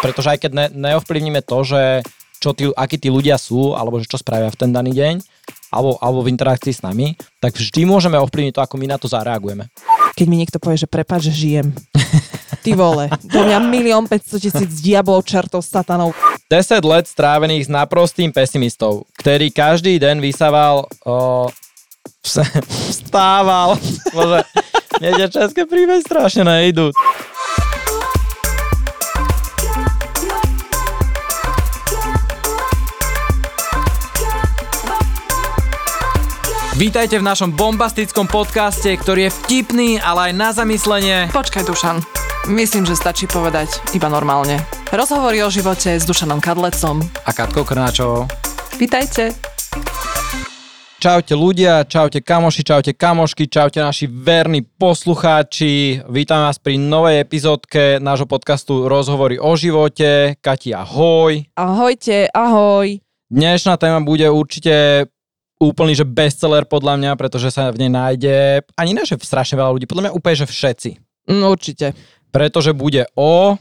Pretože aj keď ne, neovplyvníme to, že čo tí, akí tí ľudia sú, alebo že čo spravia v ten daný deň, alebo, alebo v interakcii s nami, tak vždy môžeme ovplyvniť to, ako my na to zareagujeme. Keď mi niekto povie, že prepáč, že žijem. Ty vole, do mňa milión 500 tisíc diablov, čertov, satanov. 10 let strávených s naprostým pesimistou, ktorý každý deň vysával, o, vstával. Bože, mne tie české príbehy strašne nejdú. Vítajte v našom bombastickom podcaste, ktorý je vtipný, ale aj na zamyslenie. Počkaj, Dušan. Myslím, že stačí povedať iba normálne. Rozhovory o živote s Dušanom Kadlecom. A Katkou Krnáčovou. Vítajte. Čaute ľudia, čaute kamoši, čaute kamošky, čaute naši verní poslucháči. Vítam vás pri novej epizódke nášho podcastu Rozhovory o živote. Kati, ahoj. Ahojte, ahoj. Dnešná téma bude určite úplný, že bestseller podľa mňa, pretože sa v nej nájde, ani ne, že strašne veľa ľudí, podľa mňa úplne, že všetci. No, určite. Pretože bude o...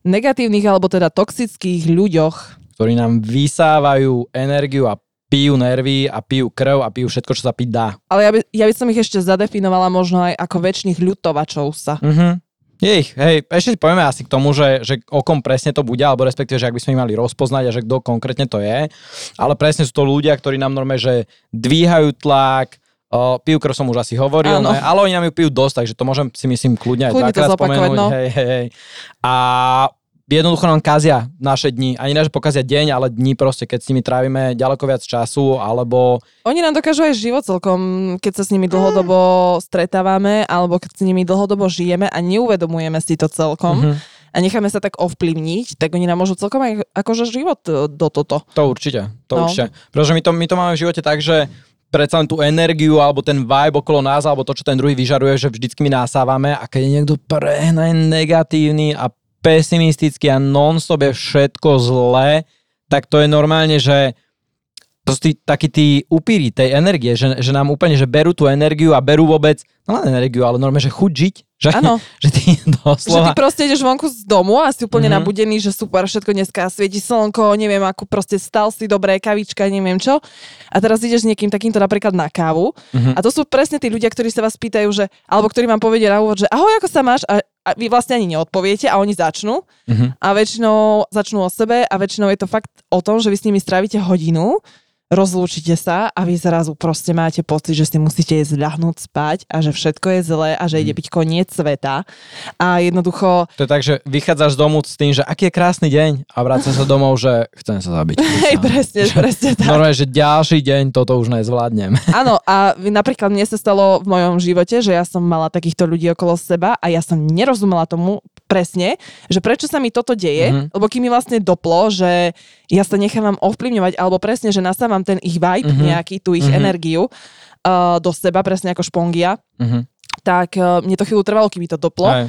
Negatívnych alebo teda toxických ľuďoch. Ktorí nám vysávajú energiu a pijú nervy a pijú krv a pijú všetko, čo sa piť dá. Ale ja by, ja by som ich ešte zadefinovala možno aj ako väčšných ľutovačov sa. Mhm. Je ich, hej, ešte si povieme asi k tomu, že, že o kom presne to bude, alebo respektíve, že ak by sme ich mali rozpoznať a že kto konkrétne to je. Ale presne sú to ľudia, ktorí nám normálne, že dvíhajú tlak, O, pijú krv som už asi hovoril, ne, ale oni nám ju pijú dosť, takže to môžem si myslím kľudne aj Kľudne dvakrát spomenúť. no. Hej, hej, hej. A jednoducho nám kazia naše dni. Ani ne, že pokazia deň, ale dni proste, keď s nimi trávime ďaleko viac času, alebo Oni nám dokážu aj život celkom, keď sa s nimi dlhodobo stretávame, alebo keď s nimi dlhodobo žijeme a neuvedomujeme si to celkom. Mhm. a necháme sa tak ovplyvniť, tak oni nám môžu celkom aj akože život e, do toto. To určite, to No. určite. Pretože my to, my to máme v živote tak, že predsa len tú energiu alebo ten vibe okolo nás, alebo to, čo ten druhý vyžaruje, že vždycky my násávame a keď je niekto prehnane negatívny a pesimistický a non-stop je všetko zlé, tak to je normálne, že to sú tí, takí tí upíri tej energie, že, že nám úplne, že berú tú energiu a berú vôbec, len energiu, ale normálne, že chuť žiť. Že, Áno. že ty Že ty doslova... proste ideš vonku z domu a si úplne Mhm. mm-hmm. nabudený, že super, všetko dneska svieti slnko, neviem, ako proste stal si dobré, kavička, neviem čo. A teraz ideš s niekým takýmto napríklad na kávu. Mhm. A to sú presne tí ľudia, ktorí sa vás pýtajú, že, alebo ktorí vám povedia na úvod, že ahoj, ako sa máš? A, a vy vlastne ani neodpoviete a oni začnú. Mhm. A väčšinou začnú o sebe a väčšinou je to fakt o tom, že vy s nimi strávite hodinu, rozlúčite sa a vy zrazu proste máte pocit, že si musíte ísť ľahnúť spať a že všetko je zlé a že ide byť koniec sveta. A jednoducho, To je tak, že vychádzaš z domu s tým, že aký je krásny deň a vrácaš sa domov, že chcem sa zabiť. hej, presne, presne tak. Normálne, že ďalší deň toto už nezvládnem. Áno, a napríklad mne sa stalo v mojom živote, že ja som mala takýchto ľudí okolo seba a ja som nerozumela tomu presne, že prečo sa mi toto deje, Mhm. mm-hmm. lebo kým mi vlastne doplo, že ja sa nechávam ovplyvňovať, alebo presne, že nasávam ten ich vibe, Mhm. mm-hmm. nejaký, tú ich Mhm. mm-hmm. energiu uh, do seba, presne ako špongia, Mhm. tak uh, mne to chvíľu trvalo, kým mi to doplo. Aj.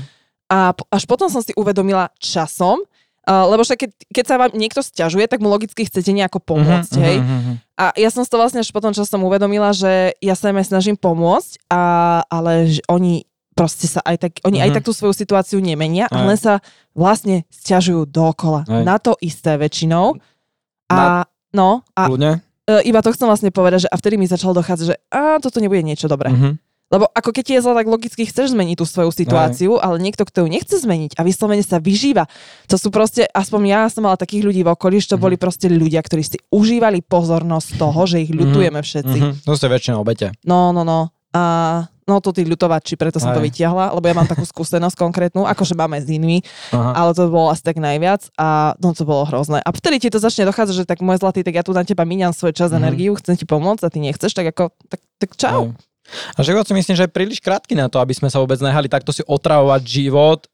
A po- až potom som si uvedomila časom, uh, lebo však keď, keď sa vám niekto sťažuje, tak mu logicky chcete nejako pomôcť, Mhm, hej. mhm, mhm. A ja som to vlastne až potom časom uvedomila, že ja sa im aj snažím pomôcť, a, ale že oni proste sa aj tak, oni mm-hmm. aj Mhm. tak tú svoju situáciu nemenia, Aj. len sa vlastne stiažujú dookola. Aj. Na to isté väčšinou. A no, a. e, iba to chcem vlastne povedať, že a vtedy mi začalo dochádzať, že a toto nebude niečo dobré. Mhm. Lebo ako keď ti je zle, tak logicky chceš zmeniť tú svoju situáciu, ale niekto, kto ju nechce zmeniť a vyslovene sa vyžíva. To sú proste, aspoň ja som mala takých ľudí v okolí, že to Mhm. boli proste ľudia, ktorí si užívali pozornosť toho, že ich ľutujeme všetci. Mhm. To ste väčšinou obete. No, no, no. A no to tí ľutovači, preto som to Aj. vytiahla, lebo ja mám takú skúsenosť konkrétnu, akože máme s inými, Aha. ale to bolo asi tak najviac a no to bolo hrozné. A vtedy ti to začne dochádzať, že tak môj zlatý, tak ja tu na teba míňam svoj čas, Mhm. energiu, chcem ti pomôcť a ty nechceš, tak ako, tak, tak čau. Aj. A život si myslím, že je príliš krátky na to, aby sme sa vôbec nehali takto si otravovať život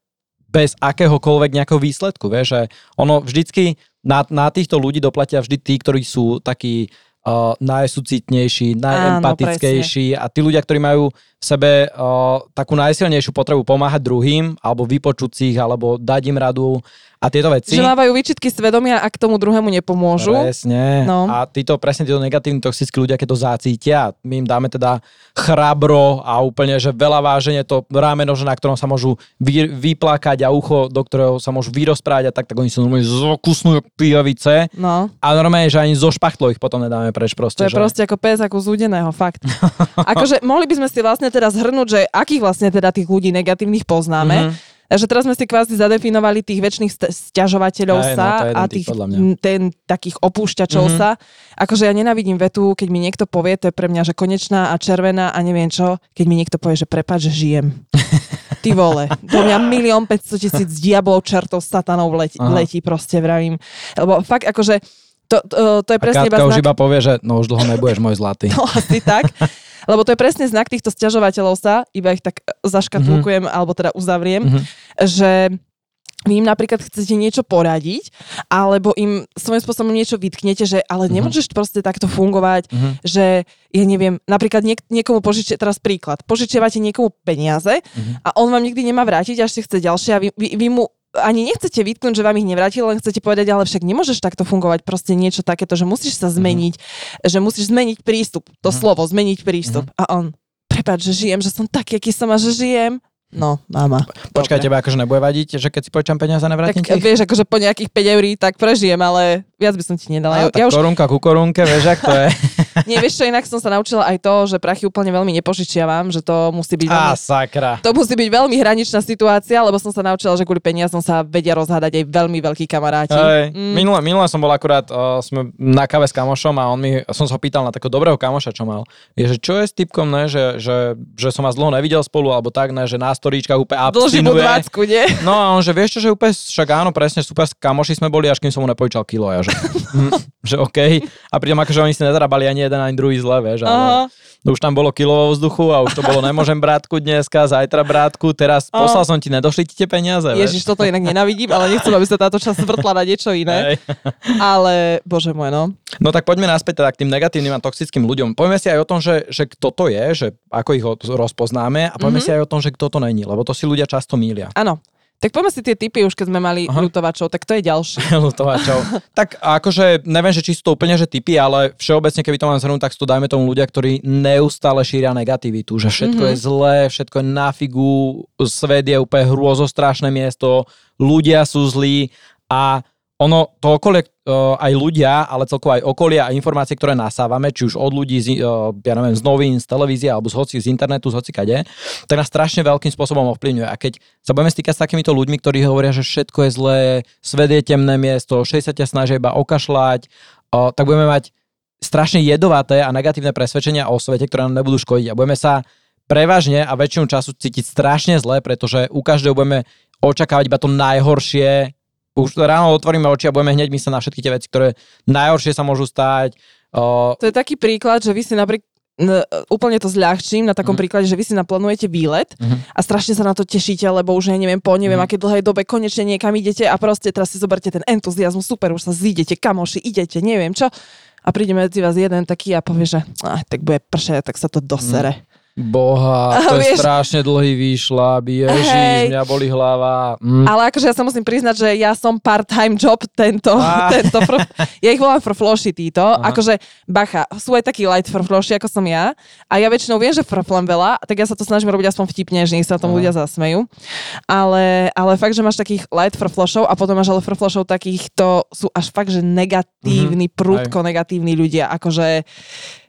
bez akéhokoľvek nejakého výsledku. Vieš, že ono vždycky na, na týchto ľudí doplatia vždy tí, ktorí sú takí uh, najsucitnejší, najempatickejší a tí ľudia, ktorí majú v sebe uh, takú najsilnejšiu potrebu pomáhať druhým, alebo vypočuť si ich, alebo dať im radu a tieto veci. Že mávajú výčitky svedomia a k tomu druhému nepomôžu. Presne. No. A títo, presne títo negatívni toxickí ľudia, keď to zacítia, my im dáme teda chrabro a úplne, že veľa váženie to rámeno, že na ktorom sa môžu vy, vyplakať a ucho, do ktorého sa môžu vyrozprávať a tak, tak oni sú normálne zokusnú pijavice. No. A normálne, že ani zo špachtlo ich potom nedáme preč proste. To je že... proste ako pes, ako zúdeného, fakt. akože mohli by sme si vlastne teraz zhrnúť, že akých vlastne teda tých ľudí negatívnych poznáme. Mm-hmm. Takže teraz sme si kvázi zadefinovali tých väčších st- stiažovateľov Hej, no, sa jeden a tých, ten, takých opúšťačov Mhm. sa. Akože ja nenávidím vetu, keď mi niekto povie, to je pre mňa, že konečná a červená a neviem čo, keď mi niekto povie, že prepáč, že žijem. Ty vole, do mňa milión 500 tisíc diablov, čertov, satanov letí, Aha. letí proste, vravím. Lebo fakt akože to, to, to je A presne Katka iba už znak... iba povie, že no už dlho nebudeš môj zlatý. No asi tak. Lebo to je presne znak týchto stiažovateľov sa, iba ich tak zaškatulkujem, alebo teda uzavriem, Mhm. že vy im napríklad chcete niečo poradiť, alebo im svojím spôsobom niečo vytknete, že ale nemôžeš proste takto fungovať, Mhm. že ja neviem, napríklad niek- niekomu požičie, teraz príklad, požičiavate niekomu peniaze Mhm. a on vám nikdy nemá vrátiť, až si chce ďalšie a vy, vy, vy mu ani nechcete vytknúť, že vám ich nevrátil, len chcete povedať, ale však nemôžeš takto fungovať, proste niečo takéto, že musíš sa zmeniť, že musíš zmeniť prístup, to Mhm. slovo, zmeniť prístup. A on, prepáč, že žijem, že som taký, aký som a že žijem. No, mama. Počkaj, Dobre. tebe akože nebude vadiť, že keď si počam peniaze Tak nevrátim ti ich? vieš, akože po nejakých 5 eur tak prežijem, ale viac by som ti nedala. No, Ja, tak ja už, korunka ku korunke, vieš, ak to je. nie, vieš čo, inak som sa naučila aj to, že prachy úplne veľmi nepožičiavam, že to musí byť veľmi Á, sakra. To musí byť veľmi hraničná situácia, lebo som sa naučila, že kvôli peniazom sa vedia rozhádať aj veľmi veľkí kamaráti. Hej, Mm. minule, minule som bol akurát, uh, sme na kave s kamošom a on mi, som sa ho pýtal na takého dobrého kamoša, čo mal. Je, že čo je s typkom, ne, že, že, že som vás dlho nevidel spolu, alebo tak, ne, že na storíčkach úplne Dlží mu abstinuje. dvácku, nie? No a on, že vieš čo, že úplne, však áno, presne, super kamoši sme boli, až kým som mu nepožičal kilo, ja, že, hm, že OK. A pritom akože oni si nezarábali ani jeden, ani druhý zle, vieš, ale už tam bolo kilo vo vzduchu a už to bolo nemôžem brátku dneska, zajtra brátku, teraz Aha. poslal som ti, nedošli ti tie peniaze, vieš. Ježiš, toto inak nenavidím, ale nechcem, aby sa táto časť vrtla na niečo iné. Hej. Ale, bože môj, no. No tak poďme naspäť teda k tým negatívnym a toxickým ľuďom. Poďme si aj o tom, že, že kto to je, že ako ich ho- rozpoznáme a poďme Mhm. si aj o tom, že kto to není, lebo to si ľudia často mília. Áno. Tak poďme si tie typy, už keď sme mali Aha. ľutovačov, tak to je ďalší. Lutovačov. tak akože, neviem, že či sú to úplne, že typy, ale všeobecne, keby to mám zhrnúť, tak sú to dajme tomu ľudia, ktorí neustále šíria negativitu, že všetko Mhm. je zlé, všetko je na figu, svet je úplne hrôzostrašné miesto, ľudia sú zlí a ono, to okolie, aj ľudia, ale celkovo aj okolia a informácie, ktoré nasávame, či už od ľudí, z, ja neviem, z novín, z televízie, alebo z hoci, z internetu, z hoci kade, tak nás strašne veľkým spôsobom ovplyvňuje. A keď sa budeme stýkať s takýmito ľuďmi, ktorí hovoria, že všetko je zlé, svet je temné miesto, všetci sa ťa snažia iba okašľať, tak budeme mať strašne jedovaté a negatívne presvedčenia o svete, ktoré nám nebudú škodiť. A budeme sa prevažne a väčšinu času cítiť strašne zle, pretože u každého budeme očakávať iba to najhoršie. Už ráno otvoríme oči a budeme hneď myslieť na všetky tie veci, ktoré najhoršie sa môžu stať. Uh, To je taký príklad, že vy si napríklad úplne to zľahčím na takom Mhm. príklade, že vy si naplánujete výlet Mhm. a strašne sa na to tešíte, lebo už ja neviem, po neviem Mhm. aké dlhej dobe konečne niekam idete a proste teraz si zoberte ten entuziasmus, super, už sa zídete, kamoši, idete, neviem čo. A príde medzi vás jeden taký a povie, že ah, tak bude pršať, tak sa to dosere. Boha, to je Vieš- strašne dlhý výšlap, ježiš, Hej. mňa boli hlava. Mm. Ale akože ja sa musím priznať, že ja som part-time job tento, Á. tento fr- ja ich volám frfloši títo, Aha. akože bacha, sú aj takí light frfloši, ako som ja a ja väčšinou viem, že frflem veľa, tak ja sa to snažím robiť aspoň vtipne, že nech sa tomu ľudia zasmejú, ale, ale fakt, že máš takých light frflošov a potom máš ale frflošov takých, to sú až fakt, že negatívni, Mhm. prúdko negatívni ľudia, akože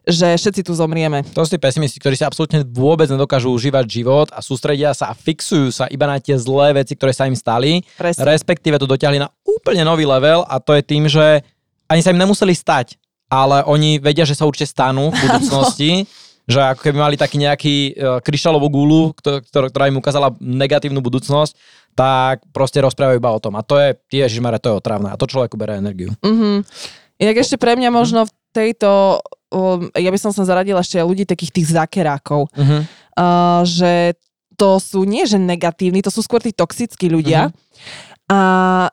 že všetci tu zomrieme. To sú tí pesimisti, ktorí si absolútne vôbec nedokážu užívať život a sústredia sa a fixujú sa iba na tie zlé veci, ktoré sa im stali, Presne. respektíve to dotiahli na úplne nový level a to je tým, že ani sa im nemuseli stať, ale oni vedia, že sa určite stanú v budúcnosti, že ako keby mali taký nejaký uh, kryštálovú gulu, ktor- ktor- ktorá im ukázala negatívnu budúcnosť, tak proste rozprávajú iba o tom. A to je, ježišmare, to je otrávne. A to človeku bere energiu. Mhm. Inak ešte pre mňa možno v tejto, um, ja by som sa zaradila ešte aj ľudí takých tých zakerákov, Uh-huh. uh, že to sú nie, že negatívni, to sú skôr tí toxickí ľudia. A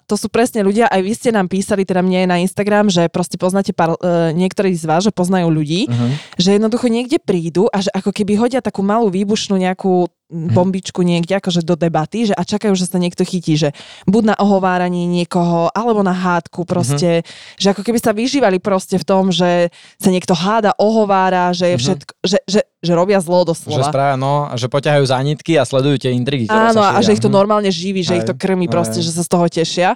to sú presne ľudia, aj vy ste nám písali, teda mne na Instagram, že proste poznáte pár, e, niektorí z vás, že poznajú ľudí, Mhm. že jednoducho niekde prídu a že ako keby hodia takú malú výbušnú nejakú Mhm. Bombičku niekde akože do debaty, že a čakajú, že sa niekto chytí, že buď na ohováranie niekoho, alebo na hádku proste, že ako keby sa vyžívali proste v tom, že sa niekto háda, ohovára, že je Mhm. všetko, že, že, že robia zlo Že doslova. správa, no, že poťahajú za nitky a sledujú tie intrigy. ktoré Áno, sa a že ich to Mhm. normálne živí, že Aj, ich to krmi proste, aj. že sa z toho tešia.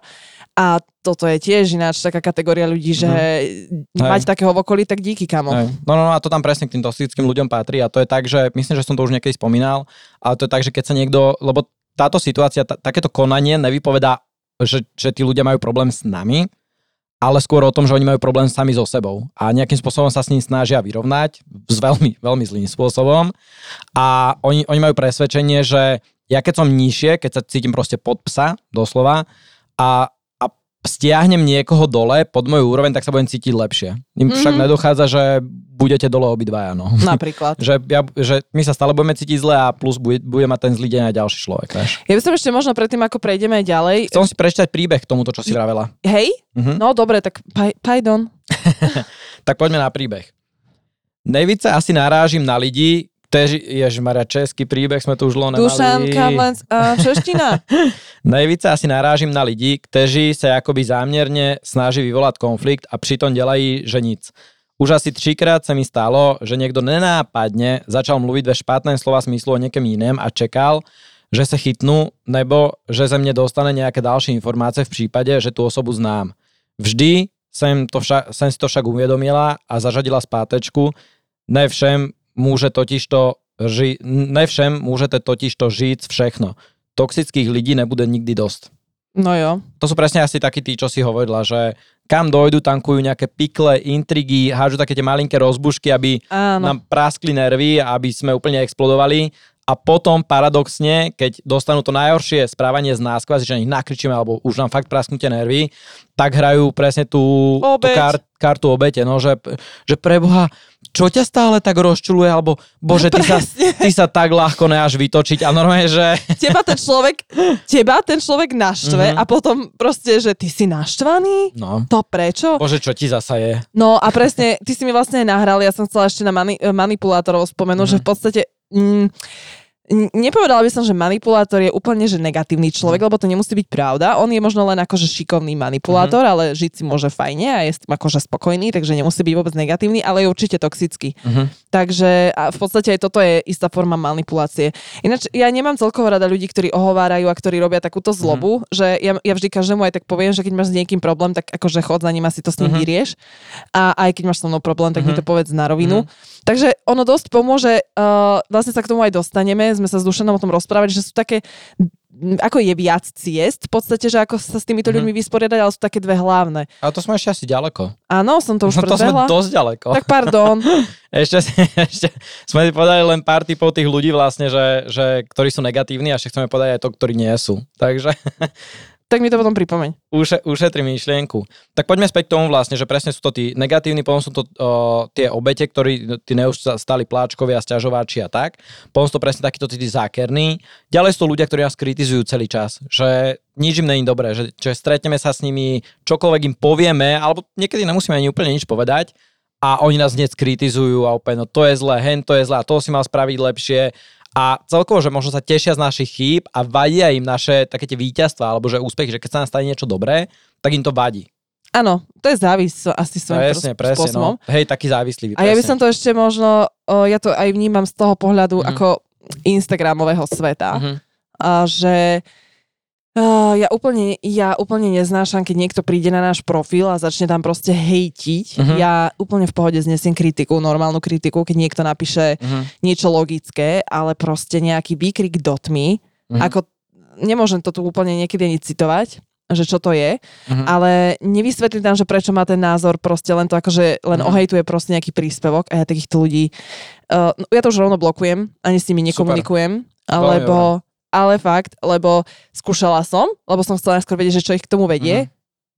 A toto je tiež ináč taká kategória ľudí, že mať takého v okolí, tak díky kamo. Hej. No, no, no a to tam presne k tým toxickým ľuďom patrí a to je tak, že myslím, že som to už niekedy spomínal, ale to je tak, že keď sa niekto, lebo táto situácia, t- takéto konanie nevypovedá, že, že tí ľudia majú problém s nami, ale skôr o tom, že oni majú problém sami so sebou a nejakým spôsobom sa s ním snažia vyrovnať, s veľmi, veľmi zlým spôsobom a oni, oni majú presvedčenie, že ja keď som nižšie, keď sa cítim proste pod psa, doslova, a stiahnem niekoho dole pod moju úroveň, tak sa budem cítiť lepšie. Im však Mhm. nedochádza, že budete dole obidvaja, no. Napríklad. že, ja, že my sa stále budeme cítiť zle a plus bude, bude mať ten zlý deň aj ďalší človek, vieš. Ja by som ešte možno predtým, ako prejdeme ďalej, Chcem si prečítať príbeh k tomuto, čo si vravela. hej, Mhm. no dobre, tak pardon. Tak poďme na príbeh. Nejvíce asi narážim na lidi, kteří, ježišmarja, český príbeh sme tu už lo Dušan. Kavlenc a čeština. Nejvíce asi narážim na lidi, kteří se jakoby záměrně snaží vyvolat konflikt a přitom dělají, že nic. Už asi třikrát se mi stalo, že někdo nenápadně začal mluvit ve špatném slova smyslu o někém jiném a čekal, že se chytnu, nebo že ze mě dostane nějaké další informace v případě, že tu osobu znám. Vždy jsem, to však, jsem si to však uvědomila a zařadila zpátečku. Ne všem může totiž to ži- ne všem můžete totiž to říct všechno. Toxických lidí nebude nikdy dost. No jo. To sú presne asi takí tí, čo si hovorila, že kam dojdu, tankujú nejaké pikle, intrigy, hážu také tie malinké rozbušky, aby Áno. nám praskli nervy, aby sme úplne explodovali a potom paradoxne, keď dostanú to najhoršie správanie z nás, kvázi, že na nich nakričíme alebo už nám fakt prasknutie nervy, tak hrajú presne tú, tú Obeť. kar, kartu obete, no, že, že preboha, čo ťa stále tak rozčuluje, alebo bože, ty sa, ty sa tak ľahko neáš vytočiť a normálne, že Teba ten človek, teba ten človek naštve Mhm. a potom proste, že ty si naštvaný? no, To prečo? bože, čo ti zasa je. No a presne, ty si mi vlastne aj nahral, ja som chcela ešte na mani- manipulátorov spomenúť, Mhm. že v podstate... Mm, Nepovedala by som, že manipulátor je úplne že negatívny Mhm. človek, lebo to nemusí byť pravda. On je možno len akože šikovný manipulátor, Mhm. ale žiť si môže fajne a je s tým akože spokojný, takže nemusí byť vôbec negatívny, ale je určite toxický. Mhm. Takže a v podstate aj toto je istá forma manipulácie. Ináč ja nemám celkovo rada ľudí, ktorí ohovárajú a ktorí robia takúto zlobu, Mhm. že ja, ja vždy každému aj tak poviem, že keď máš s niekým problém, tak akože chod za ním si to s ním Mhm. vyrieš. A aj keď máš so mnou problém, tak mi Mhm. to povedz na rovinu. Takže ono dosť pomôže, uh, vlastne sa k tomu aj dostaneme, sme sa s Dušanom o tom rozprávali, že sú také ako je viac ciest, v podstate, že ako sa s týmito Mhm. ľuďmi vysporiadať, ale sú také dve hlavné. Ale to sme ešte asi ďaleko. Áno, som to už No to sme predbehla. dosť ďaleko. Tak pardon. Ešte, ešte sme povedali len pár typov tých ľudí vlastne, že, že ktorí sú negatívni a ešte chceme povedať aj to, ktorí nie sú. Takže tak mi to potom pripomeň. uše, ušetri myšlienku. Tak poďme späť k tomu vlastne, že presne sú to tí negatívni, potom sú to o, tie obete, ktorí, tí neustáli pláčkovia, sťažováči a tak. Potom sú to presne takíto tí zákerní. Ďalej sú to ľudia, ktorí nás kritizujú celý čas, že nič im není dobré, že, že stretneme sa s nimi, čokoľvek im povieme, alebo niekedy nemusíme ani úplne nič povedať, a oni nás hneď kritizujú a úplne, no to je zlé, hen to je zlé, a to si mal spraviť lepšie. A celkovo, že možno sa tešia z našich chýb a vadia im naše také tie víťazstva, alebo že úspechy, že keď sa nám stane niečo dobré, tak im to vadí. Áno, to je závis asi svojím Presne, presne, spôsobom. no. Hej, taký závislivý. A ja by som to ešte možno, o, ja to aj vnímam z toho pohľadu Mhm. ako Instagramového sveta. Mhm. A že Uh, ja, úplne, ja úplne neznášam, keď niekto príde na náš profil a začne tam proste hejtiť. Mhm. Ja úplne v pohode znesiem kritiku, normálnu kritiku, keď niekto napíše Mhm. niečo logické, ale proste nejaký výkrik do tmy, Mhm. ako nemôžem to tu úplne niekedy ani citovať, že čo to je, Mhm. ale nevysvetlím tam, že prečo má ten názor, proste len to akože len Mhm. ohejtuje proste nejaký príspevok a ja takýchto ľudí, uh, ja to už rovno blokujem, ani s nimi nekomunikujem, alebo, ale fakt, lebo skúšala som, lebo som chcela najskôr vedieť, že čo ich k tomu vedie, Mhm.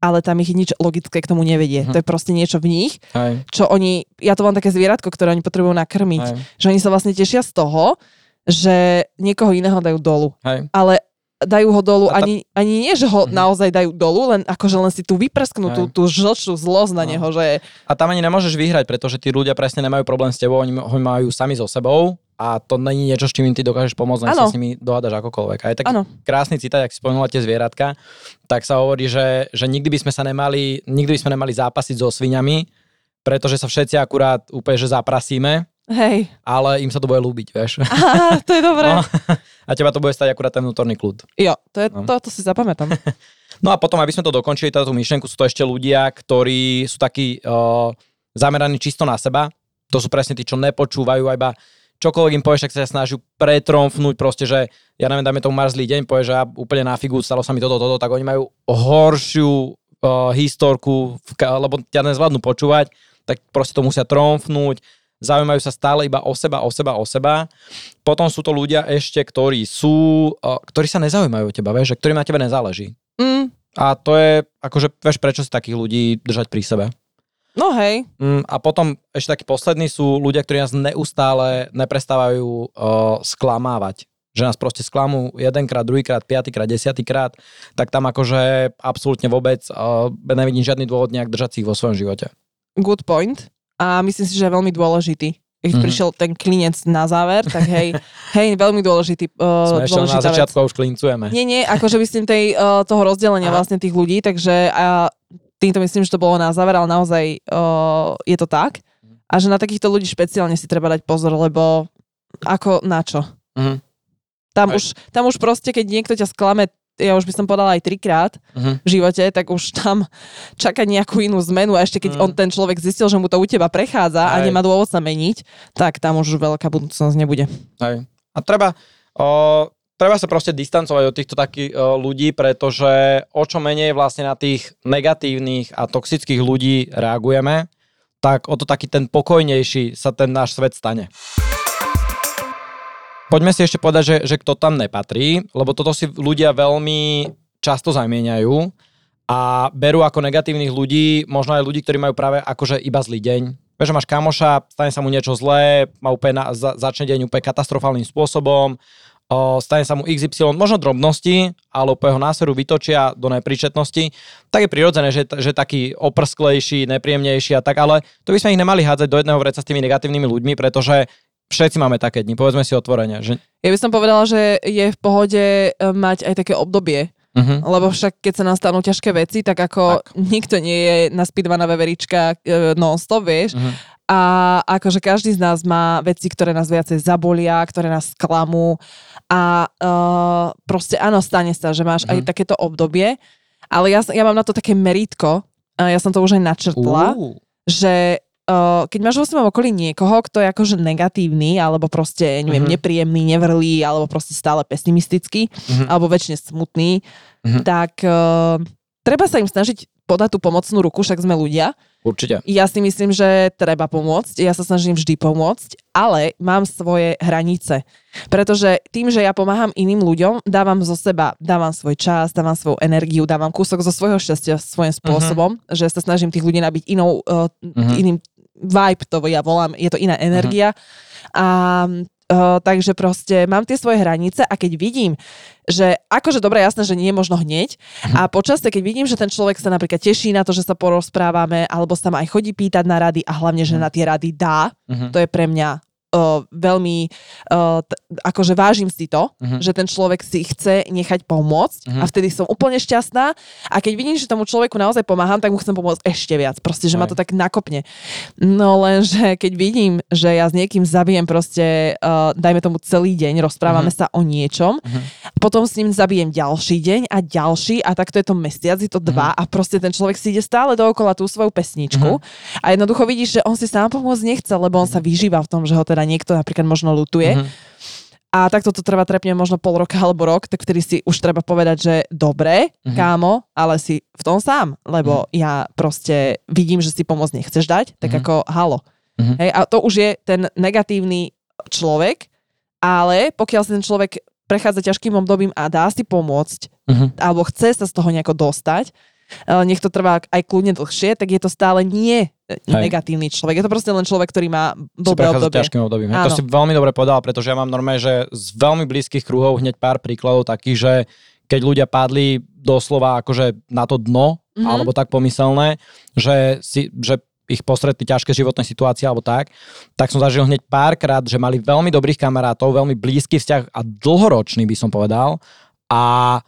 ale tam ich nič logické k tomu nevedie. Mhm. To je proste niečo v nich, Hej, čo oni, ja to mám také zvieratko, ktoré oni potrebujú nakrmiť, hej. že oni sa vlastne tešia z toho, že niekoho iného dajú dolu. Hej. Ale dajú ho dolu, tá- ani, ani nie, že ho Mhm. naozaj dajú dolu, len akože len si tu vyprsknú tú, tú žlčnú zlosť na No. neho, že A tam ani nemôžeš vyhrať, pretože tí ľudia presne nemajú problém s tebou, oni ho majú sami so sebou a to není niečo, s čím ty dokážeš pomôcť, len sa s nimi dohádaš akokoľvek. A je taký Áno. krásny citát, ak si spomenula tie zvieratka, tak sa hovorí, že, že nikdy by sme sa nemali, nikdy by sme nemali zápasiť so sviňami, pretože sa všetci akurát úplne, že zaprasíme, hej, ale im sa to bude ľúbiť, vieš. aha, to je dobré. No, a teba to bude stať akurát ten vnútorný kľud. Jo, to, je, No. to, to si zapamätám. No a potom, aby sme to dokončili, táto myšlenku, sú to ešte ľudia, ktorí sú takí uh, zameraní čisto na seba. To sú presne tí, čo nepočúvajú iba čokoľvek im povieš, tak sa snaží pretromfnúť proste, že ja neviem, dáme tomu marzlý deň, povie, že ja úplne na figu, stalo sa mi toto, toto, tak oni majú horšiu uh, historku, v lebo ťa nezvládnu počúvať, tak proste to musia tromfnúť, zaujímajú sa stále iba o seba, o seba, o seba. Potom sú to ľudia ešte, ktorí sú, uh, ktorí sa nezaujímajú o teba, vieš, že ktorým na tebe nezáleží. Mm, A to je, akože, vieš, prečo si takých ľudí držať pri sebe. No hej, Mm, a potom ešte takí poslední sú ľudia, ktorí nás neustále neprestávajú uh, sklamávať. Že nás proste sklamú jedenkrát, druhýkrát, piatýkrát, desiatýkrát, tak tam akože absolútne vôbec uh, nevidím žiadny dôvod nejak držať si ich vo svojom živote. good point. A myslím si, že je veľmi dôležitý. Keď Mhm. prišiel ten klinec na záver, tak hej, hej, veľmi dôležitý. Uh, Sme na dôležitá vec. začiatku a už klincujeme. Nie, nie, akože myslím tej, uh, toho rozdelenia Aha. vlastne tých ľudí, takže a týmto myslím, že to bolo na záver, ale naozaj uh, je to tak. A že na takýchto ľudí špeciálne si treba dať pozor, lebo ako na čo? Mhm. Tam, Aj. už, tam už proste, keď niekto ťa sklame, ja už by som povedala aj trikrát Mhm. v živote, tak už tam čaká nejakú inú zmenu a ešte keď Mm. on ten človek zistil, že mu to u teba prechádza a Aj. nemá dôvod sa meniť, tak tam už veľká budúcnosť nebude. Hej. A treba, o, treba sa proste distancovať od týchto takých o, ľudí, pretože o čo menej vlastne na tých negatívnych a toxických ľudí reagujeme, tak o to taký ten pokojnejší sa ten náš svet stane. Poďme si ešte povedať, že, že kto tam nepatrí, lebo toto si ľudia veľmi často zamieňajú a berú ako negatívnych ľudí, možno aj ľudí, ktorí majú práve akože iba zlý deň. Vieš, že máš kamoša, stane sa mu niečo zlé, má úplne na, za, začne deň úplne katastrofálnym spôsobom, stane sa mu XY, možno drobnosti, ale úplne ho náseru vytočia do nepríčetnosti, tak je prirodzené, že, že taký oprsklejší, nepríjemnejší a tak, ale to by sme ich nemali hádzať do jedného vreca s tými negatívnymi ľuďmi, pretože všetci máme také dni, povedzme si otvorene, že Ja by som povedala, že je v pohode e, mať aj také obdobie, uh-huh. lebo však keď sa nám stanú ťažké veci, tak ako Tak. nikto nie je naspidovaná veverička e, non-stop, vieš. Uh-huh. A akože každý z nás má veci, ktoré nás viacej zabolia, ktoré nás sklamú a uh, proste áno, stane sa, že máš aj Mhm. takéto obdobie, ale ja, ja mám na to také meritko, a ja som to už aj načrtla, Uh, že uh, keď máš vo svojom okolí niekoho, kto je akože negatívny, alebo proste, neviem, Mhm. nepríjemný, nevrlý, alebo proste stále pesimistický, Mhm. alebo väčšine smutný, Mhm. tak uh, treba sa im snažiť podať tú pomocnú ruku, však sme ľudia. určite. Ja si myslím, že treba pomôcť, ja sa snažím vždy pomôcť, ale mám svoje hranice. Pretože tým, že ja pomáham iným ľuďom, dávam zo seba, dávam svoj čas, dávam svoju energiu, dávam kúsok zo svojho šťastia svojím spôsobom, že sa snažím tých ľudí nabiť inou, uh, Mhm. iným vibe, to ja volám, je to iná energia. A uh, takže proste mám tie svoje hranice a keď vidím, že akože dobre, jasné, že nie je možno hneď a počasie, keď vidím, že ten človek sa napríklad teší na to, že sa porozprávame, alebo sa ma aj chodí pýtať na rady a hlavne, že na tie rady dá, Uh-huh. to je pre mňa uh, veľmi, uh, t- akože vážim si to, Mhm. že ten človek si chce nechať pomôcť Mhm. a vtedy som úplne šťastná a keď vidím, že tomu človeku naozaj pomáham, tak mu chcem pomôcť ešte viac, proste, že ma Aj. to tak nakopne. No lenže keď vidím, že ja s niekým zabijem proste, uh, dajme tomu celý deň, rozprávame Mhm. sa o niečom, Mhm. potom s ním zabijem ďalší deň a ďalší a takto je to mesiac, je to dva a proste ten človek si ide stále dookola tú svoju pesničku a jednoducho vidíš, že on si sám pomôcť nechce, lebo on sa vyžíva v tom, že ho teda niekto napríklad možno lutuje. Mhm. A takto to trvá trepne možno pol roka alebo rok, tak vtedy si už treba povedať, že dobre, Mhm. kámo, ale si v tom sám, lebo ja proste vidím, že si pomôcť nechceš dať, tak Mhm. ako halo. Mhm. Hej, a to už je ten negatívny človek, ale pokiaľ si ten človek prechádza ťažkým obdobím a dá si pomôcť, Mhm. alebo chce sa z toho nejako dostať, nech to trvá aj kľudne dlhšie, tak je to stále nie e, Hej. negatívny človek. Je to proste len človek, ktorý má blbé obdobie. ťažkým obdobím. hej. To Áno. si veľmi dobre povedala, pretože ja mám normálne, že z veľmi blízkych kruhov hneď pár príkladov takých, že keď ľudia padli doslova akože na to dno, Mhm. alebo tak pomyselné, že, si, že ich postretli ťažké životné situácie alebo tak, tak som zažil hneď párkrát, že mali veľmi dobrých kamarátov, veľmi blízky vzťah a dlhoročný by som povedal a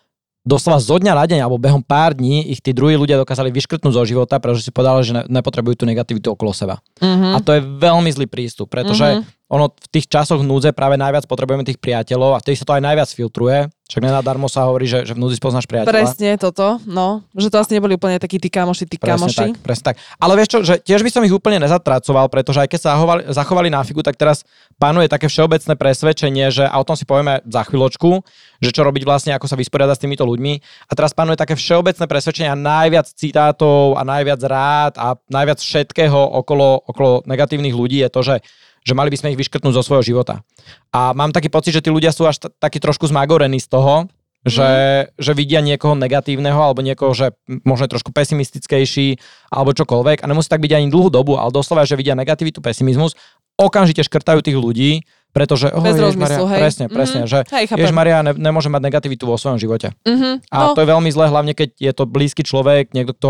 doslova zo dňa na deň alebo behom pár dní ich tí druhí ľudia dokázali vyškrtnúť zo života, pretože si povedali, že ne, nepotrebujú tú negativitu okolo seba. Mhm. A to je veľmi zlý prístup, pretože Mhm. Ono v tých časoch núdze práve najviac potrebujeme tých priateľov a vtedy sa to aj najviac filtruje. Však nenadarmo sa hovorí, že, že v núdzi spoznáš priateľa. Presne toto, no. Že to asi neboli úplne takí tí kamoši, tí Presne kamoši. tak, presne tak. Ale vieš čo, že tiež by som ich úplne nezatracoval, pretože aj keď sa zachovali, zachovali na figu, tak teraz panuje také všeobecné presvedčenie, že a o tom si povieme za chvíľočku, že čo robiť vlastne, ako sa vysporiadať s týmito ľuďmi. A teraz panuje také všeobecné presvedčenie a najviac citátov a najviac rád a najviac všetkého okolo, okolo negatívnych ľudí je to, že že mali by sme ich vyškrtnúť zo svojho života. A mám taký pocit, že tí ľudia sú až t- takí trošku zmagorení z toho, že, že vidia niekoho negatívneho alebo niekoho, že možno je trošku pesimistickejší alebo čokoľvek a nemusí tak byť ani dlhú dobu, ale doslova, že vidia negativitu, pesimizmus, okamžite škrtajú tých ľudí, pretože oh, Bez rozmyslu, hej. presne, presne, Mhm. že Hej. Ježiš Maria ne, nemôže mať negativitu vo svojom živote. Mhm. A no, to je veľmi zlé, hlavne keď je to blízky človek, niekto, kto,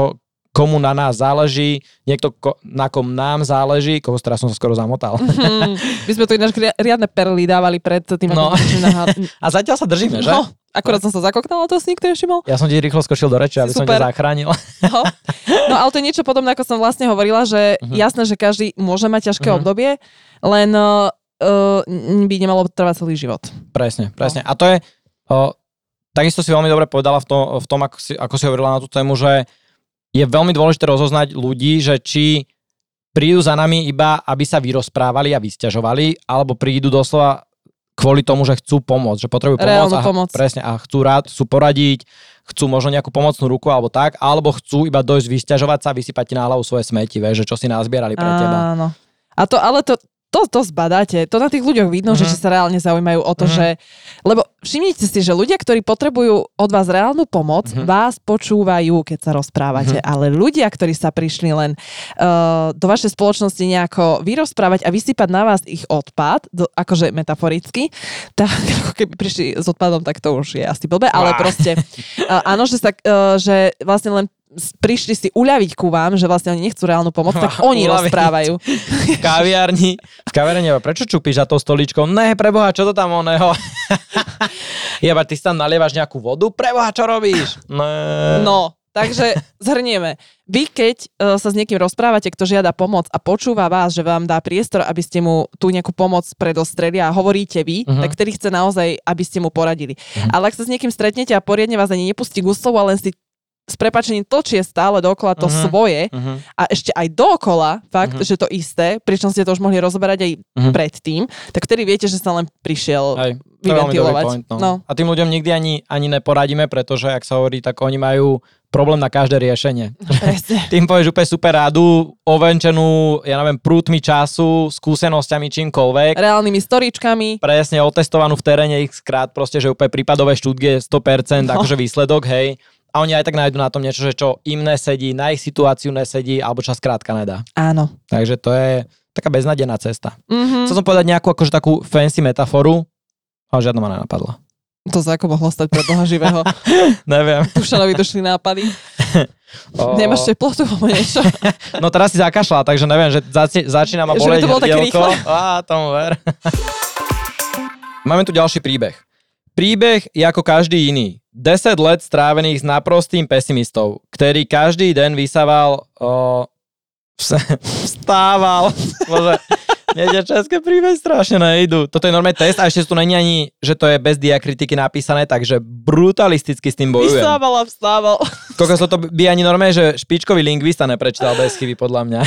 komu na nás záleží, niekto, ko, na kom nám záleží, koho teraz som sa skoro zamotal. Mhm. My sme tu ináč ri- riadne perly dávali pred tým, No. nahá- A zatiaľ sa držíme, že? No, akorát som sa zakoknala, to si nikto nevšimol. Ja som ti rýchlo skočil do reči, aby som Super. ťa zachránil. No. no ale to je niečo podobné, ako som vlastne hovorila, že Mhm. jasné, že každý môže mať ťažké Mhm. obdobie, len uh, uh, by nemalo trvať celý život. Presne, presne. A to je, o, takisto si veľmi dobre povedala v tom, v tom ako, si, ako si hovorila na tú tému, že je veľmi dôležité rozoznať ľudí, že či prídu za nami iba, aby sa vyrozprávali a vysťažovali, alebo prídu doslova kvôli tomu, že chcú pomôcť, že potrebujú. Reálnu a, pomoc. Presne, a chcú rád, chcú poradiť, chcú možno nejakú pomocnú ruku alebo tak, alebo chcú iba dojsť vysťažovať sa a vysypať ti na hlavu svoje smeti, vieš, že čo si nazbierali pre teba. Áno. A to, ale to, to, to zbadáte. To na tých ľuďoch vidno, Mhm. že či sa reálne zaujímajú o to, Mhm. že... Lebo všimnite si, že ľudia, ktorí potrebujú od vás reálnu pomoc, Mhm. vás počúvajú, keď sa rozprávate. Mhm. Ale ľudia, ktorí sa prišli len uh, do vašej spoločnosti nejako vyrozprávať a vysypať na vás ich odpad, do, akože metaforicky, tak keby prišli s odpadom, tak to už je asi blbé, ale Á. proste uh, áno, že, sa, uh, že vlastne len prišli si uľaviť ku vám, že vlastne oni nechcú reálnu pomoc, tak oni Uľaviť. rozprávajú. v kaviarni, v kaviarni, prečo čupíš za tou stoličkou? Ne, preboha, čo to tam oného? Jeba, ty si tam nalievaš nejakú vodu? Preboha, čo robíš? Ne. No, takže zhrnieme. Vy, keď uh, sa s niekým rozprávate, kto žiada pomoc a počúva vás, že vám dá priestor, aby ste mu tú nejakú pomoc predostreli a hovoríte vy, Mhm. tak vtedy chce naozaj, aby ste mu poradili. Ale ak sa s niekým stretnete a poriadne vás ani nepustí guslovo a len si s prepačením točie stále dokola to Mhm. svoje Mhm. a ešte aj dookola, fakt, Mhm. že to isté, pričom ste to už mohli rozoberať aj Mhm. predtým, tak vtedy viete, že sa len prišiel dobrý vyventilovať. point. No. No. A tým ľuďom nikdy ani, ani neporadíme, pretože, ak sa hovorí, tak oni majú problém na každé riešenie. Tým povieš úplne super rádu, ovenčenú, ja neviem, prútmi času, skúsenosťami, čímkoľvek. Reálnymi storičkami. presne otestovanú v teréne x krát, proste, že úplne prípadové štúdie 100%, No. akože výsledok, hej. A oni aj tak nájdu na tom niečo, že čo im nesedí, na ich situáciu nesedí, alebo čas krátka nedá. Áno. Takže to je taká beznadená cesta. Mhm. Chcel som povedať nejakú akože takú fancy metaforu, ale žiadna ma nenapadla. To sa ako mohlo stať pre Boha živého. Neviem. Tušanovi došli nápady. O, Nemáš teplotu alebo niečo? No teraz si zakašľa, takže neviem, že zaci- začína ma Že by boleť to bolo také rýchle. Á, tomu ver. Máme tu ďalší príbeh. Príbeh je ako každý iný. 10 let strávených s naprostým pesimistov, ktorý každý deň vysával o, vs- vstával. Bože, tie české príbehy strašne nejdu. Toto je normálny test a ešte tu není ani, že to je bez diakritiky napísané, takže brutalisticky s tým bojujem. Vystával a vstával. Koľko to by ani normálne, že špičkový lingvista neprečítal bez chyby, podľa mňa.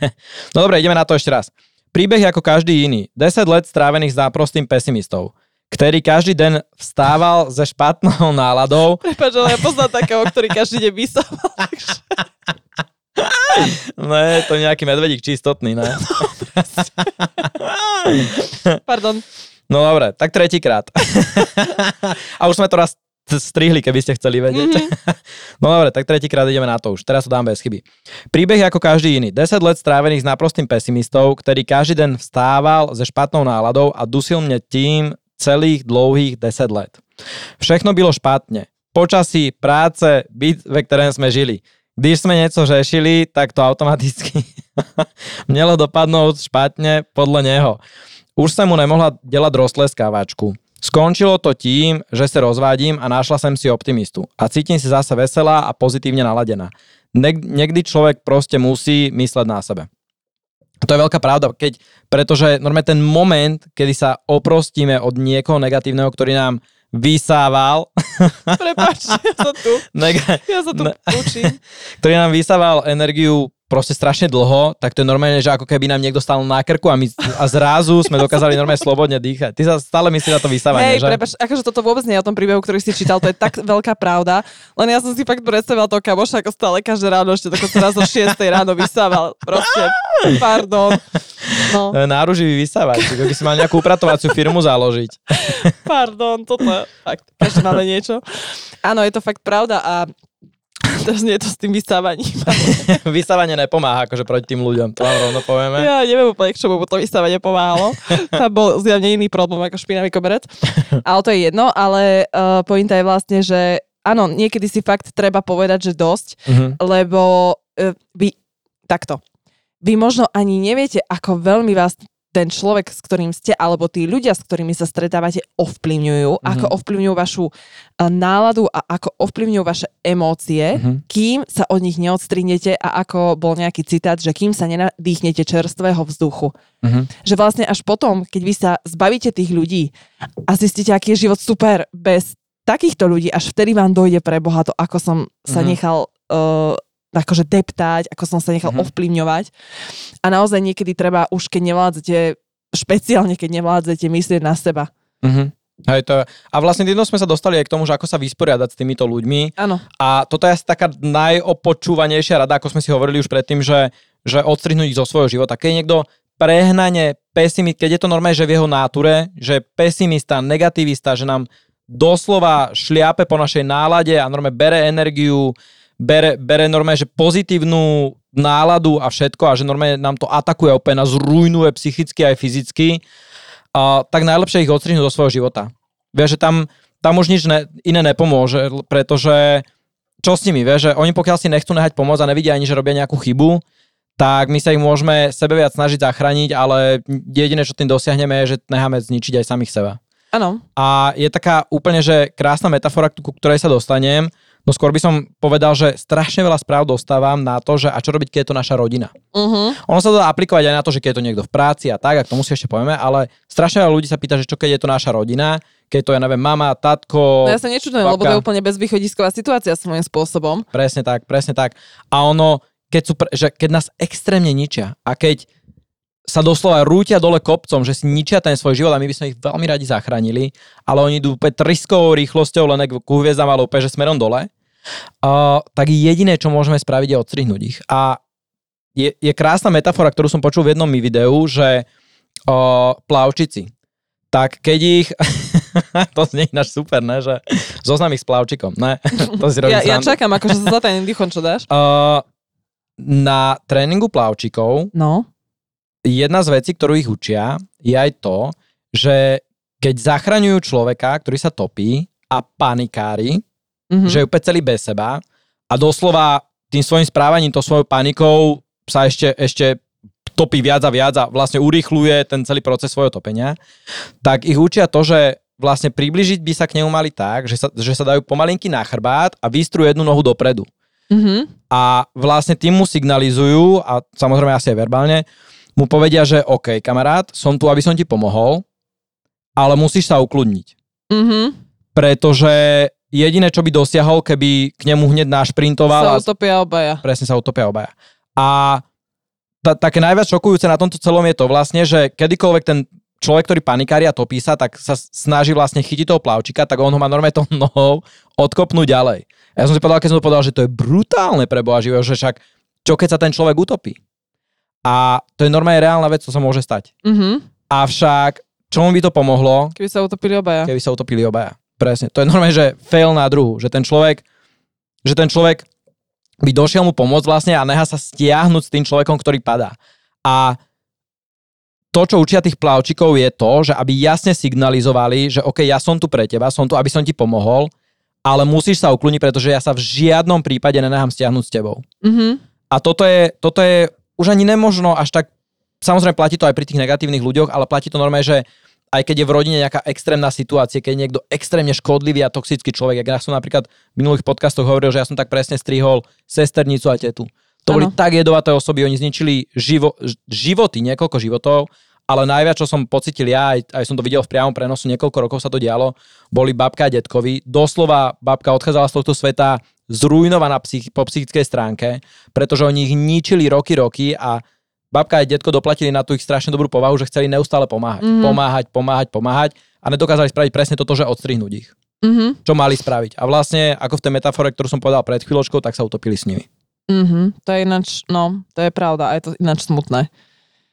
no dobre, ideme na to ešte raz. Príbeh je ako každý iný. 10 let strávených s náprostým pesimistov, ktorý každý deň vstával ze špatnou náladou. Prepač, ale ja poznám takého, ktorý každý deň vystával. takže- Ne, to nejaký medvedík čistotný, ne? Pardon. No dobre, tak tretíkrát. A už sme to raz strihli, keby ste chceli vedieť. Mm-hmm. no dobre, tak tretíkrát ideme na to už. Teraz to dám bez chyby. Príbeh ako každý iný. 10 let strávených s naprostým pesimistov, ktorý každý den vstával se špatnou náladou a dusil mne tým celých dlouhých 10 let. Všechno bylo špatne. Počasí, práce, byt, ve kterém sme žili. Když sme niečo řešili, tak to automaticky mělo dopadnúť špatne podľa neho. Už som mu nemohla delať roztleskávačku. Skončilo to tím, že sa rozvádím a našla som si optimistu. A cítim sa zase veselá a pozitívne naladená. Niekdy človek proste musí mysleť na sebe. To je veľká pravda, keď, pretože normálne ten moment, kedy sa oprostíme od niekoho negatívneho, ktorý nám vysával. Prepač, ja sa tu, Nega- ja sa tu ne- učím. Ktorý nám vysával energiu proste strašne dlho, tak to je normálne, že ako keby nám niekto stal na krku a, my, a zrazu sme dokázali normálne slobodne dýchať. Ty sa stále myslíš na to vysávanie, Hej, že? prepač, akože toto vôbec nie je o tom príbehu, ktorý si čítal, to je tak veľká pravda, len ja som si fakt predstavila toho kamoša, ako stále každé ráno, ešte dokonca raz o 6 ráno vysával. Proste, pardon. No. Náruživý vysávač, by si mal nejakú upratovaciu firmu založiť. Pardon, toto, fakt, každý máme niečo. Áno, je to fakt pravda a teraz nie je to s tým vysávaním. Vysávanie nepomáha akože proti tým ľuďom, to vám rovno povieme. Ja neviem úplne, k čomu to vysávanie pomáhalo. Tam bol zjavne iný problém ako špinavý koberec. Ale to je jedno, ale uh, pointa je vlastne, že áno, niekedy si fakt treba povedať, že dosť, uh-huh. lebo uh, vy, takto, vy možno ani neviete, ako veľmi vás ten človek, s ktorým ste, alebo tí ľudia, s ktorými sa stretávate, ovplyvňujú, mm-hmm. ako ovplyvňujú vašu náladu a ako ovplyvňujú vaše emócie, mm-hmm. kým sa od nich neodstrinete a ako bol nejaký citát, že kým sa nenadýchnete čerstvého vzduchu. Mm-hmm. Že vlastne až potom, keď vy sa zbavíte tých ľudí a zistíte, aký je život super bez takýchto ľudí, až vtedy vám dojde pre Boha to, ako som sa mm-hmm. nechal uh, akože deptať, ako som sa nechal mm-hmm. ovplyvňovať. A naozaj niekedy treba, už keď nevládzete, špeciálne keď nevládzete, myslieť na seba. Mm-hmm. Hej, to, a vlastne týmto sme sa dostali aj k tomu, že ako sa vysporiadať s týmito ľuďmi. Áno. A toto je asi taká najopočúvanejšia rada, ako sme si hovorili už predtým, že, že odstrihnúť ich zo svojho života. Keď je niekto prehnane pesimist, keď je to normálne, že v jeho náture, že pesimista, negativista, že nám doslova šliape po našej nálade a normálne bere energiu, bere, bere normálne, že pozitívnu náladu a všetko a že normálne nám to atakuje úplne, nás rujnuje psychicky aj fyzicky, a, tak najlepšie ich odstrihnúť do svojho života. Vieš, že tam, tam už nič ne, iné nepomôže, pretože čo s nimi, vieš, že oni pokiaľ si nechcú nehať pomôcť a nevidia ani, že robia nejakú chybu, tak my sa ich môžeme sebe viac snažiť zachrániť, ale jediné, čo tým dosiahneme, je, že necháme zničiť aj samých seba. Áno. A je taká úplne, že krásna metafora, ku ktorej sa dostanem, No skôr by som povedal, že strašne veľa správ dostávam na to, že a čo robiť, keď je to naša rodina. Uh-huh. Ono sa to dá aplikovať aj na to, že keď je to niekto v práci a tak, ak to musí ešte povieme, ale strašne veľa ľudí sa pýta, že čo keď je to naša rodina, keď to je, neviem, mama, tatko. No ja sa nečudujem, lebo to je úplne bezvýchodisková situácia svojím spôsobom. Presne tak, presne tak. A ono, keď, sú, že keď nás extrémne ničia a keď sa doslova rútia dole kopcom, že si ničia ten svoj život a my by sme ich veľmi radi zachránili, ale oni idú úplne triskovou rýchlosťou len ku hviezdám, ale úplne, že smerom dole uh, tak jediné, čo môžeme spraviť, je odstrihnúť ich. A je, je krásna metafora, ktorú som počul v jednom mi videu, že uh, plavčici, tak keď ich, to znie ináč super, ne, že zoznam ich s plavčikom, ne, to si ja, ja čakám, akože sa za ten dýchom, čo dáš? Uh, na tréningu plavčikov no. jedna z vecí, ktorú ich učia, je aj to, že keď zachraňujú človeka, ktorý sa topí a panikári, mm-hmm. že je úplne celý bez seba a doslova tým svojim správaním, to svojou panikou sa ešte, ešte topí viac a viac a vlastne urýchluje ten celý proces svojho topenia, tak ich učia to, že vlastne približiť by sa k nemu mali tak, že sa, že sa dajú pomalinky na chrbát a vystrú jednu nohu dopredu. Mm-hmm. A vlastne tým mu signalizujú, a samozrejme asi aj verbálne, mu povedia, že OK, kamarát, som tu, aby som ti pomohol, ale musíš sa ukludniť. Mm-hmm. Pretože jediné, čo by dosiahol, keby k nemu hneď našprintoval. Sa utopia obaja. Presne sa utopia obaja. A ta, také najviac šokujúce na tomto celom je to vlastne, že kedykoľvek ten človek, ktorý panikári a topí sa, tak sa snaží vlastne chytiť toho plavčika, tak on ho má normálne tou nohou odkopnúť ďalej. Ja som si povedal, keď som to povedal, že to je brutálne pre Boha živého, že však čo keď sa ten človek utopí? A to je normálne reálna vec, co sa môže stať. Mm-hmm. Avšak, čomu by to pomohlo? Keby sa utopili obaja. Keby sa utopili obaja. Presne. To je normálne, že fail na druhu. Že ten človek, že ten človek by došiel mu pomôcť vlastne a nechá sa stiahnuť s tým človekom, ktorý padá. A to, čo učia tých plavčikov je to, že aby jasne signalizovali, že OK, ja som tu pre teba, som tu, aby som ti pomohol, ale musíš sa ukloniť, pretože ja sa v žiadnom prípade nenechám stiahnuť s tebou. Mm-hmm. A toto je, toto je už ani nemožno až tak, samozrejme platí to aj pri tých negatívnych ľuďoch, ale platí to normálne, že aj keď je v rodine nejaká extrémna situácia, keď je niekto extrémne škodlivý a toxický človek, ja som napríklad v minulých podcastoch hovoril, že ja som tak presne strihol sesternicu a tetu. To ano. boli tak jedovaté osoby, oni zničili živo, životy, niekoľko životov, ale najviac, čo som pocitil ja, aj, aj som to videl v priamom prenosu, niekoľko rokov sa to dialo, boli babka a detkovi. Doslova babka odchádzala z tohto sveta zrujnovaná psych, po psychickej stránke, pretože oni ich ničili roky, roky a babka aj detko doplatili na tú ich strašne dobrú povahu, že chceli neustále pomáhať. Mm-hmm. Pomáhať, pomáhať, pomáhať a nedokázali spraviť presne toto, že odstrihnúť ich. Mm-hmm. Čo mali spraviť. A vlastne, ako v tej metafore, ktorú som povedal pred chvíľočkou, tak sa utopili s nimi. Mm-hmm. To je ináč, no, to je pravda, a je to ináč smutné.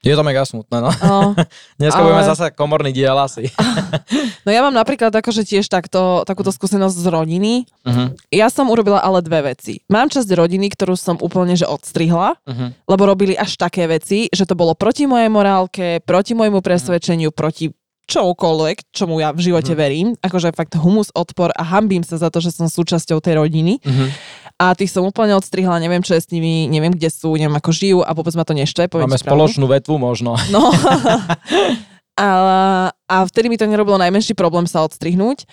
Je to mega smutné, no. no Dneska ale... budeme zase komorný diel asi. no ja mám napríklad akože tiež takto, takúto skúsenosť z rodiny. Uh-huh. Ja som urobila ale dve veci. Mám časť rodiny, ktorú som úplne že odstrihla, uh-huh. lebo robili až také veci, že to bolo proti mojej morálke, proti môjmu presvedčeniu, uh-huh. proti čokoľvek, čomu ja v živote uh-huh. verím. Akože fakt humus, odpor a hambím sa za to, že som súčasťou tej rodiny. Uh-huh a tých som úplne odstrihla, neviem, čo je s nimi, neviem, kde sú, neviem, ako žijú a vôbec ma to neštve. Máme spoločnú vetvu možno. No. a, a vtedy mi to nerobilo najmenší problém sa odstrihnúť.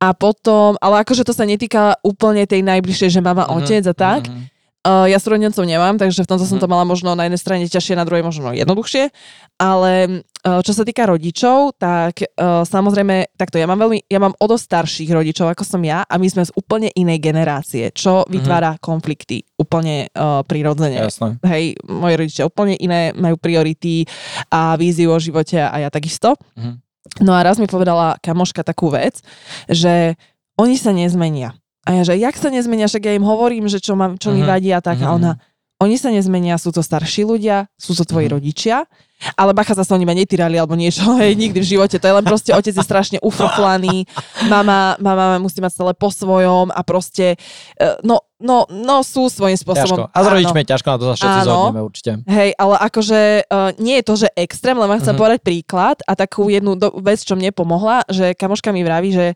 A potom, ale akože to sa netýka úplne tej najbližšej, že mama, uh-huh, otec a tak. Uh-huh. Uh, ja súrodencov nemám, takže v tomto som to mhm. mala možno na jednej strane ťažšie, na druhej možno jednoduchšie. Ale uh, čo sa týka rodičov, tak uh, samozrejme, takto ja mám veľmi, ja mám o dosť starších rodičov ako som ja a my sme z úplne inej generácie, čo mhm. vytvára uh-huh. konflikty úplne uh, prirodzene. Jasne. Hej, moji rodičia úplne iné, majú priority a víziu o živote a ja takisto. Uh-huh. No a raz mi povedala kamoška takú vec, že oni sa nezmenia a ja, že jak sa nezmenia, však ja im hovorím, že čo, mám, čo uh-huh. mi mhm. vadí a tak. Uh-huh. A ona, oni sa nezmenia, sú to starší ľudia, sú to tvoji uh-huh. rodičia, ale bacha sa oni ma netýrali alebo niečo, hej, nikdy v živote. To je len proste, otec je strašne ufoflaný, mama, mama musí mať celé po svojom a proste, e, no, no, no sú svojím spôsobom. Ťažko. A s rodičmi je ťažko, na to sa všetci áno. zhodneme určite. Hej, ale akože uh, nie je to, že extrém, len vám chcem uh-huh. povedať príklad a takú jednu do, vec, čo mne pomohla, že kamoška mi vraví, že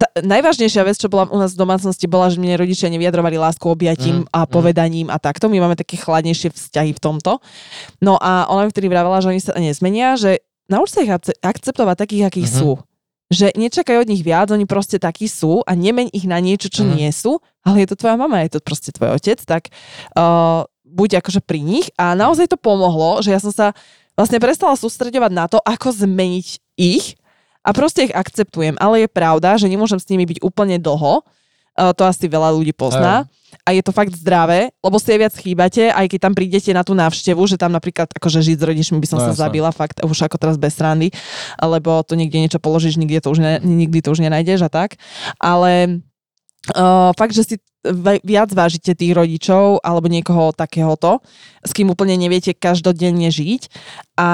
tá, najvážnejšia vec, čo bola u nás v domácnosti, bola, že mne rodičia nevyjadrovali lásku objatím mm, a mhm. povedaním mm. a takto. My máme také chladnejšie vzťahy v tomto. No a ona mi vtedy vravela, že oni sa nezmenia, že nauč sa ich akceptovať takých, akých mm-hmm. sú. Že nečakaj od nich viac, oni proste takí sú a nemeň ich na niečo, čo mm. nie sú, ale je to tvoja mama, je to proste tvoj otec, tak uh, buď akože pri nich a naozaj to pomohlo, že ja som sa vlastne prestala sústredovať na to, ako zmeniť ich, a proste ich akceptujem. Ale je pravda, že nemôžem s nimi byť úplne dlho. Uh, to asi veľa ľudí pozná. Aj. A je to fakt zdravé, lebo si aj viac chýbate, aj keď tam prídete na tú návštevu, že tam napríklad akože žiť s rodičmi by som no, sa jasne. zabila fakt už ako teraz bez srandy, lebo to niekde niečo položíš, nikdy to už, ne, nikdy to už nenájdeš a tak. Ale uh, fakt, že si viac vážite tých rodičov alebo niekoho takéhoto, s kým úplne neviete každodenne žiť a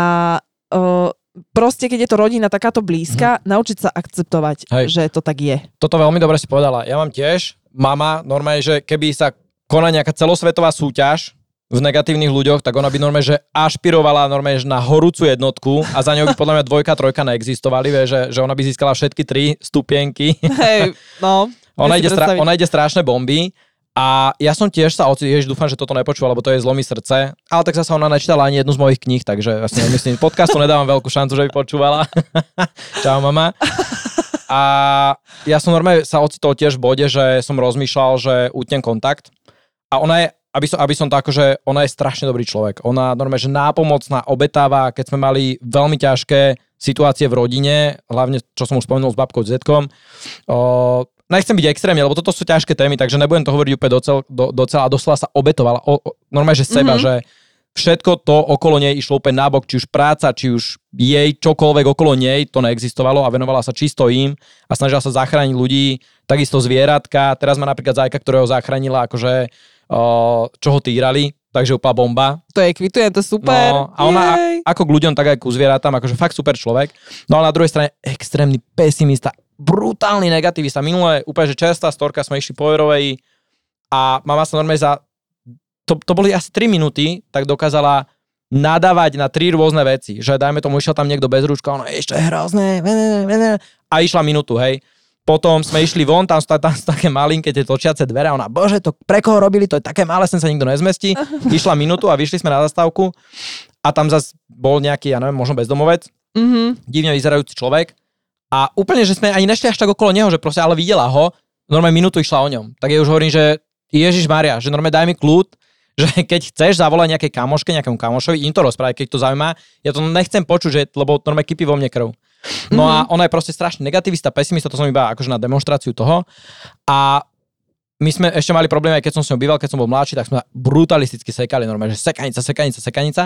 uh, proste, keď je to rodina takáto blízka, mm. naučiť sa akceptovať, Hej. že to tak je. Toto veľmi dobre si povedala. Ja mám tiež mama, normálne, že keby sa koná nejaká celosvetová súťaž v negatívnych ľuďoch, tak ona by normálne, že ašpirovala normálne že na horúcu jednotku a za ňou by podľa mňa dvojka, trojka neexistovali, vie, že, že ona by získala všetky tri stupienky. Hej, no. ona, ide stra- ona ide strašné bomby a ja som tiež sa ocit, ježiš, dúfam, že toto nepočúval, lebo to je zlomý srdce. Ale tak zase ona nečítala ani jednu z mojich kníh, takže ja si nemyslím, podcastu nedávam veľkú šancu, že by počúvala. Čau, mama. A ja som normálne sa ocitol tiež v bode, že som rozmýšľal, že utnem kontakt. A ona je, aby som, aby som to akože, ona je strašne dobrý človek. Ona normálne, že nápomocná, obetáva, keď sme mali veľmi ťažké situácie v rodine, hlavne, čo som už spomenul s babkou, s nechcem byť extrémne, lebo toto sú ťažké témy, takže nebudem to hovoriť úplne docela, do, docela a doslova sa obetovala. O, o, normálne, že seba, mm-hmm. že všetko to okolo nej išlo úplne nabok, či už práca, či už jej čokoľvek okolo nej, to neexistovalo a venovala sa čisto im a snažila sa zachrániť ľudí, takisto zvieratka. Teraz má napríklad zajka, ktorého zachránila, akože, čo ho týrali, takže úplná bomba. To je kvituje, to super. No, a ona Jej. ako k ľuďom, tak aj ku zvieratám, akože fakt super človek. No a na druhej strane extrémny pesimista, brutálny negativista. Minulé úplne, že čerstvá storka, sme išli po Eurovej a mama sa normálne za, to, to boli asi 3 minúty, tak dokázala nadávať na tri rôzne veci. Že dajme tomu, išiel tam niekto bez rúška, ono, ešte je hrozné, a išla minútu, hej. Potom sme išli von, tam sú, tam sú také malinké tie točiace dvere a ona, bože, to pre koho robili, to je také malé, sem sa nikto nezmestí. Išla minútu a vyšli sme na zastávku a tam zase bol nejaký, ja neviem, možno bezdomovec, Mhm. divne vyzerajúci človek a úplne, že sme ani nešli až tak okolo neho, že proste ale videla ho, normálne minútu išla o ňom. Tak ja už hovorím, že Ježiš Maria, že normálne daj mi kľud, že keď chceš zavolať nejakej kamoške, nejakému kamošovi, im to rozprávať, keď to zaujíma. Ja to nechcem počuť, že, lebo normálne kypí vo mne krv. No a ona je proste strašne negativista, pesimista, to som iba akože na demonstráciu toho. A my sme ešte mali problém, aj keď som s ňou býval, keď som bol mladší, tak sme brutalisticky sekali, normálne, že sekanica, sekanica, sekanica.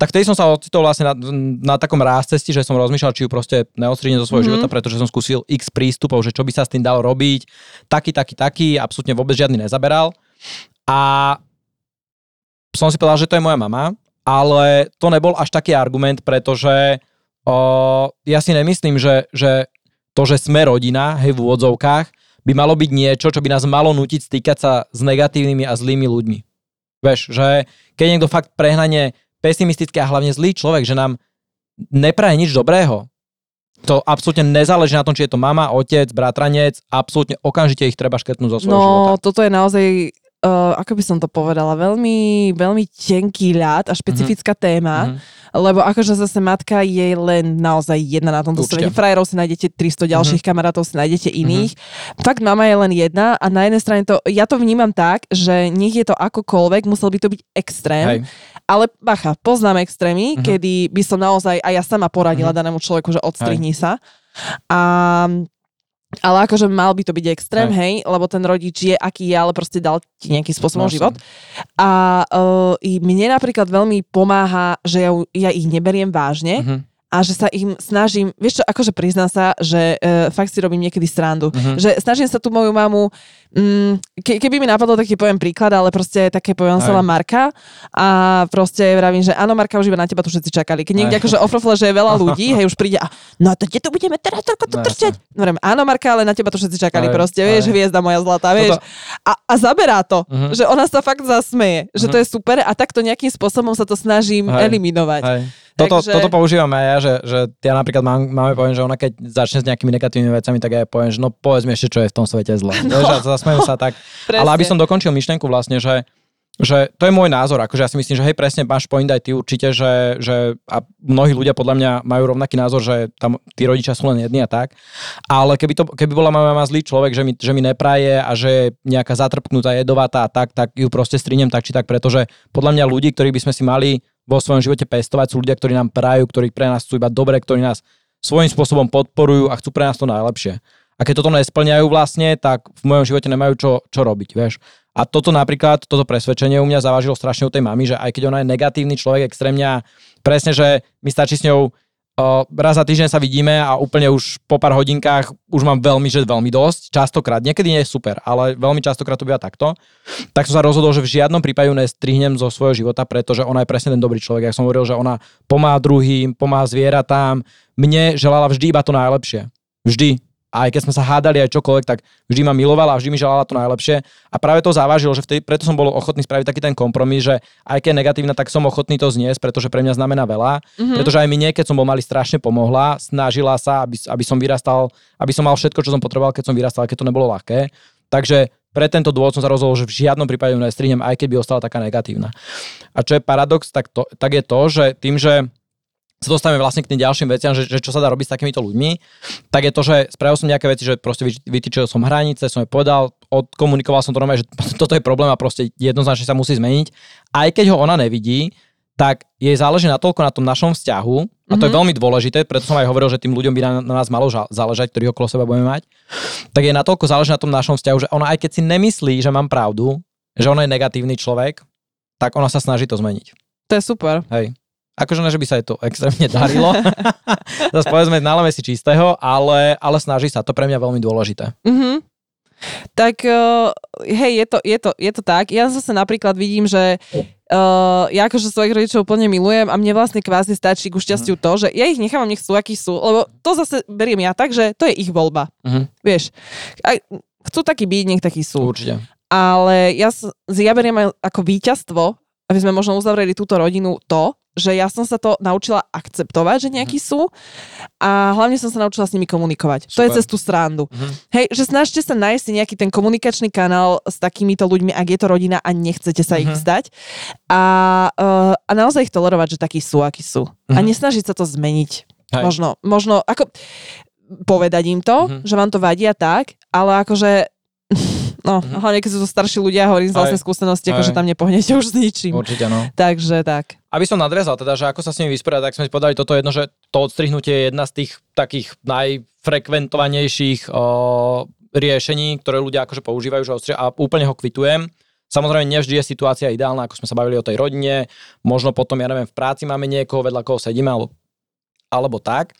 Tak vtedy som sa ocitol vlastne na, na takom rázcesti, že som rozmýšľal, či ju proste neostrihnem zo svojho Mhm. života, pretože som skúsil x prístupov, že čo by sa s tým dalo robiť, taký, taký, taký, absolútne vôbec žiadny nezaberal. A som si povedal, že to je moja mama, ale to nebol až taký argument, pretože o, ja si nemyslím, že, že to, že sme rodina, hej, v úvodzovkách, by malo byť niečo, čo by nás malo nutiť stýkať sa s negatívnymi a zlými ľuďmi. Vieš, že keď niekto fakt prehnane pesimistický a hlavne zlý človek, že nám nepraje nič dobrého, to absolútne nezáleží na tom, či je to mama, otec, bratranec, absolútne okamžite ich treba škrtnúť zo svojho No, života. toto je naozaj, uh, ako by som to povedala, veľmi, veľmi tenký ľad a špecifická téma, Mhm. lebo akože zase matka je len naozaj jedna na tomto Určite. svete. Frajerov si nájdete 300 ďalších kamarátov, si nájdete iných. Fakt mama je len jedna a na jednej strane to, ja to vnímam tak, že nech je to akokoľvek, musel by to byť extrém. Hej. Ale bacha, poznám extrémy, Mhm. kedy by som naozaj, a ja sama poradila Mhm. danému človeku, že odstrihni sa. A ale akože mal by to byť extrém, hej, lebo ten rodič je aký je, ale proste dal ti nejakým spôsobom Vlastne. život. A uh, mne napríklad veľmi pomáha, že ja, ja ich neberiem vážne Mhm. A že sa im snažím, vieš čo, akože priznám sa, že uh, fakt si robím niekedy srandu. Mhm. Že snažím sa tú moju mamu, mm, ke, keby mi napadlo, tak ti poviem príklad, ale proste také poviem sa Aj. Marka a proste vravím, že áno Marka, už iba na teba tu všetci čakali. Keď niekde Aj. akože ofrofle, že je veľa ľudí, hej, už príde a no to kde to budeme teraz toľko to No, trčať? Hovorím, áno Marka, ale na teba tu všetci čakali Aj, proste, vieš, aj. hviezda moja zlatá, vieš. A, a zaberá to, Mhm. že ona sa fakt zasmeje, že to je super a takto nejakým spôsobom sa to snažím Aj. eliminovať. Hej. Toto, Takže- toto používam aj ja, že, že ja napríklad mám, máme poviem, že ona keď začne s nejakými negatívnymi vecami, tak ja jej poviem, že no povedz mi ešte, čo je v tom svete zle. No. Vieš, a zasmejem sa tak. Presne. Ale aby som dokončil myšlienku vlastne, že, že to je môj názor, akože ja si myslím, že hej, presne máš point aj ty určite, že, že a mnohí ľudia podľa mňa majú rovnaký názor, že tam tí rodičia sú len jedni a tak. Ale keby, to, keby bola moja mama zlý človek, že mi, že mi nepraje a že je nejaká zatrpknutá, jedovatá a tak, tak ju proste strinem tak či tak, pretože podľa mňa ľudí, ktorých by sme si mali vo svojom živote pestovať, sú ľudia, ktorí nám prajú, ktorí pre nás chcú iba dobre, ktorí nás svojím spôsobom podporujú a chcú pre nás to najlepšie. A keď toto nesplňajú vlastne, tak v mojom živote nemajú čo, čo robiť, vieš. A toto napríklad, toto presvedčenie u mňa zavážilo strašne u tej mamy, že aj keď ona je negatívny človek, extrémne presne, že mi stačí s ňou raz za týždeň sa vidíme a úplne už po pár hodinkách už mám veľmi, že veľmi dosť, častokrát, niekedy nie je super, ale veľmi častokrát to býva takto, tak som sa rozhodol, že v žiadnom prípade nestrihnem zo svojho života, pretože ona je presne ten dobrý človek. Ja som hovoril, že ona pomáha druhým, pomáha zvieratám, mne želala vždy iba to najlepšie. Vždy. A aj keď sme sa hádali aj čokoľvek, tak vždy ma milovala a vždy mi želala to najlepšie. A práve to závažilo, že vtedy, preto som bol ochotný spraviť taký ten kompromis, že aj keď je negatívna, tak som ochotný to zniesť, pretože pre mňa znamená veľa. Mm-hmm. Pretože aj mne, keď som bol malý, strašne pomohla, snažila sa, aby, aby som vyrastal, aby som mal všetko, čo som potreboval, keď som vyrastal, keď to nebolo ľahké. Takže pre tento dôvod som sa rozhodol, že v žiadnom prípade ju nestrihnem, aj keď by ostala taká negatívna. A čo je paradox, tak, to, tak je to, že tým, že sa dostávame vlastne k tým ďalším veciam, že, že čo sa dá robiť s takýmito ľuďmi, tak je to, že spravil som nejaké veci, že proste vyt- vytýčil som hranice, som je povedal, odkomunikoval som to normálne, že toto je problém a proste jednoznačne sa musí zmeniť. Aj keď ho ona nevidí, tak jej záleží natoľko na tom našom vzťahu, a to je veľmi dôležité, preto som aj hovoril, že tým ľuďom by na, na nás malo ža- záležať, ktorých okolo seba budeme mať, tak je natoľko záleží na tom našom vzťahu, že ona aj keď si nemyslí, že mám pravdu, že ona je negatívny človek, tak ona sa snaží to zmeniť. To je super. Hej. Akože ne, že by sa jej to extrémne darilo. Zase povedzme, náleme si čistého, ale, ale snaží sa. To pre mňa veľmi dôležité. Mhm. Tak uh, hej, je to, je, to, je to tak. Ja zase napríklad vidím, že uh, ja akože svojich rodičov úplne milujem a mne vlastne kvázi stačí ku šťastiu to, že ja ich nechávam, nech sú, akí sú, lebo to zase beriem ja tak, že to je ich voľba. Mhm. Vieš, aj, chcú takí byť, nech takí sú. Určite. Ale ja, ja beriem aj ako víťazstvo, aby sme možno uzavreli túto rodinu to, že ja som sa to naučila akceptovať, že nejakí sú a hlavne som sa naučila s nimi komunikovať. To je Super. cez tú srandu. Mhm. Hej, že snažte sa nájsť nejaký ten komunikačný kanál s takýmito ľuďmi, ak je to rodina a nechcete sa ich Mhm. vzdať. A, uh, a naozaj ich tolerovať, že takí sú, akí sú. A Mhm. nesnažiť sa to zmeniť. Hej. Možno, možno, ako povedať im to, Mhm. že vám to vadí a tak, ale akože no, Mhm. hlavne keď sú to starší ľudia, hovorím z vlastnej skúsenosti, akože tam nepohnete už s ničím. Určite, no. Takže tak. Aby som nadviazal teda, že ako sa s nimi vysporiadať, tak sme si povedali toto jedno, že to odstrihnutie je jedna z tých takých najfrekventovanejších o, riešení, ktoré ľudia akože používajú, že odstri- a úplne ho kvitujem. Samozrejme, nevždy je situácia ideálna, ako sme sa bavili o tej rodine, možno potom, ja neviem, v práci máme niekoho, vedľa koho sedíme, alebo alebo tak.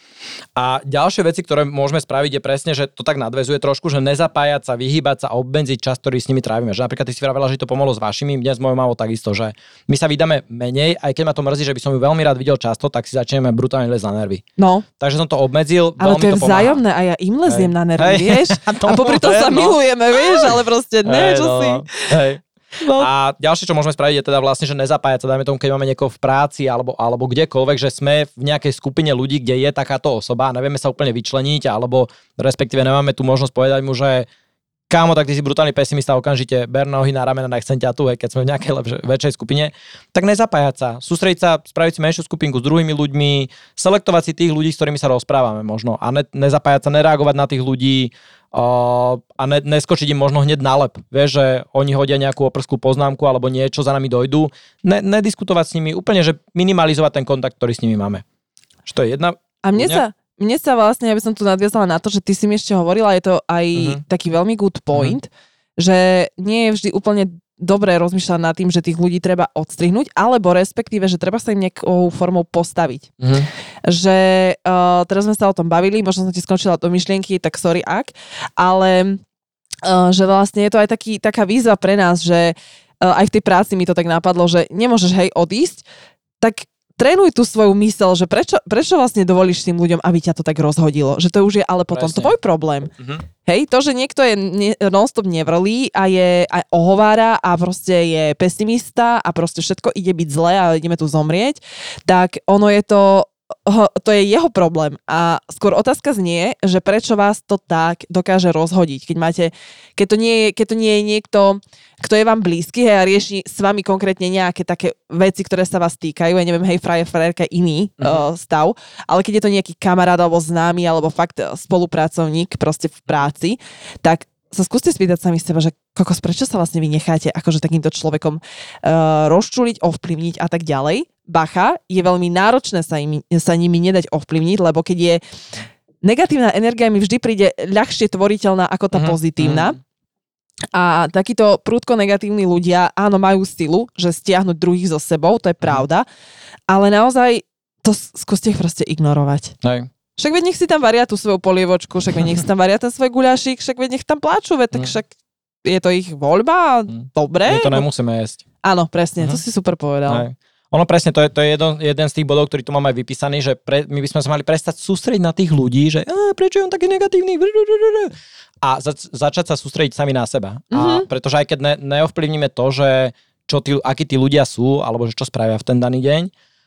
A ďalšie veci, ktoré môžeme spraviť, je presne, že to tak nadvezuje trošku, že nezapájať sa, vyhýbať sa, obmedziť čas, ktorý s nimi trávime. Že napríklad ty si vravela, že to pomohlo s vašimi, dnes mojou mamou takisto, že my sa vydáme menej, aj keď ma to mrzí, že by som ju veľmi rád videl často, tak si začneme brutálne lesť na nervy. No, Takže som to obmedzil, ale to je to vzájomné a ja im leziem Hej. na nervy, Hej. vieš? A A popri tom sa no. milujeme, vieš, ale proste ne, Hej, čo no, si. no. Hej. No, A ďalšie, čo môžeme spraviť, je teda vlastne, že nezapájať sa, dajme tomu, keď máme niekoho v práci alebo, alebo kdekoľvek, že sme v nejakej skupine ľudí, kde je takáto osoba a nevieme sa úplne vyčleniť, alebo respektíve nemáme tu možnosť povedať mu, že kámo, tak ty si brutálny pesimista, okamžite ber nohy na ramena, nechcem ťa tu, hej, keď sme v nejakej lepšej, väčšej skupine, tak nezapájať sa, sústrediť sa, spraviť si menšiu skupinku s druhými ľuďmi, selektovať si tých ľudí, s ktorými sa rozprávame možno a ne, nezapájať sa, nereagovať na tých ľudí, a ne, neskočiť im možno hneď na lep. Vieš, že oni hodia nejakú oprskú poznámku alebo niečo, za nami dojdú. Ne, nediskutovať s nimi, úplne, že minimalizovať ten kontakt, ktorý s nimi máme. Že to je jedna... A mne sa, mne sa vlastne, aby som tu nadviazala na to, že ty si mi ešte hovorila, je to aj Mhm. taký veľmi good point, že nie je vždy úplne dobré rozmýšľať nad tým, že tých ľudí treba odstrihnúť, alebo respektíve, že treba sa im nejakou formou postaviť. Mhm. Že uh, teraz sme sa o tom bavili, možno som ti skončila do myšlienky, tak sorry ak, ale uh, že vlastne je to aj taký, taká výzva pre nás, že uh, aj v tej práci mi to tak napadlo, že nemôžeš hej odísť, tak trénuj tú svoju mysel, že prečo, prečo vlastne dovolíš tým ľuďom, aby ťa to tak rozhodilo. Že to už je ale potom Presne. tvoj problém. Mhm. Hej, to, že niekto je ne, non-stop nevrlý a je a ohovára a proste je pesimista a proste všetko ide byť zlé a ideme tu zomrieť, tak ono je to ho- to je jeho problém. A skôr otázka znie, že prečo vás to tak dokáže rozhodiť, keď máte, keď to nie je, keď to nie je niekto, kto je vám blízky hej, a rieši s vami konkrétne nejaké také veci, ktoré sa vás týkajú, ja neviem, hej, frajer, frajerka, iný Mhm. uh, stav, ale keď je to nejaký kamarát alebo známy alebo fakt eh, spolupracovník proste v práci, tak sa skúste spýtať sami seba, že kokos, prečo sa vlastne vy necháte akože takýmto človekom uh, rozčuliť, ovplyvniť a tak ďalej. Bacha, je veľmi náročné sa, im, sa nimi nedať ovplyvniť, lebo keď je negatívna energia mi vždy príde ľahšie tvoriteľná ako tá Mhm, pozitívna. mhm. A takíto prúdko negatívni ľudia, áno, majú silu, že stiahnuť druhých so sebou, to je pravda, ale naozaj to skúste ich proste ignorovať. Hej. Však veď nech si tam varia tú svoju polievočku, však veď nech si tam varia ten svoj guľašik, však veď nech tam pláču, veď tak Mm. však je to ich voľba Mm. dobre. My to nemusíme jesť. Áno, presne, to Mhm. si super povedal. Hej. Ono presne, to je, to je jeden, jeden z tých bodov, ktorý tu máme aj vypísaný, že pre, my by sme sa mali prestať sústrediť na tých ľudí, že "Á, prečo je on taký negatívny a zač, začať sa sústrediť sami na seba. A Mhm. pretože aj keď ne, neovplyvníme to, že čo tí, akí tí ľudia sú, alebo že čo spravia v ten daný deň,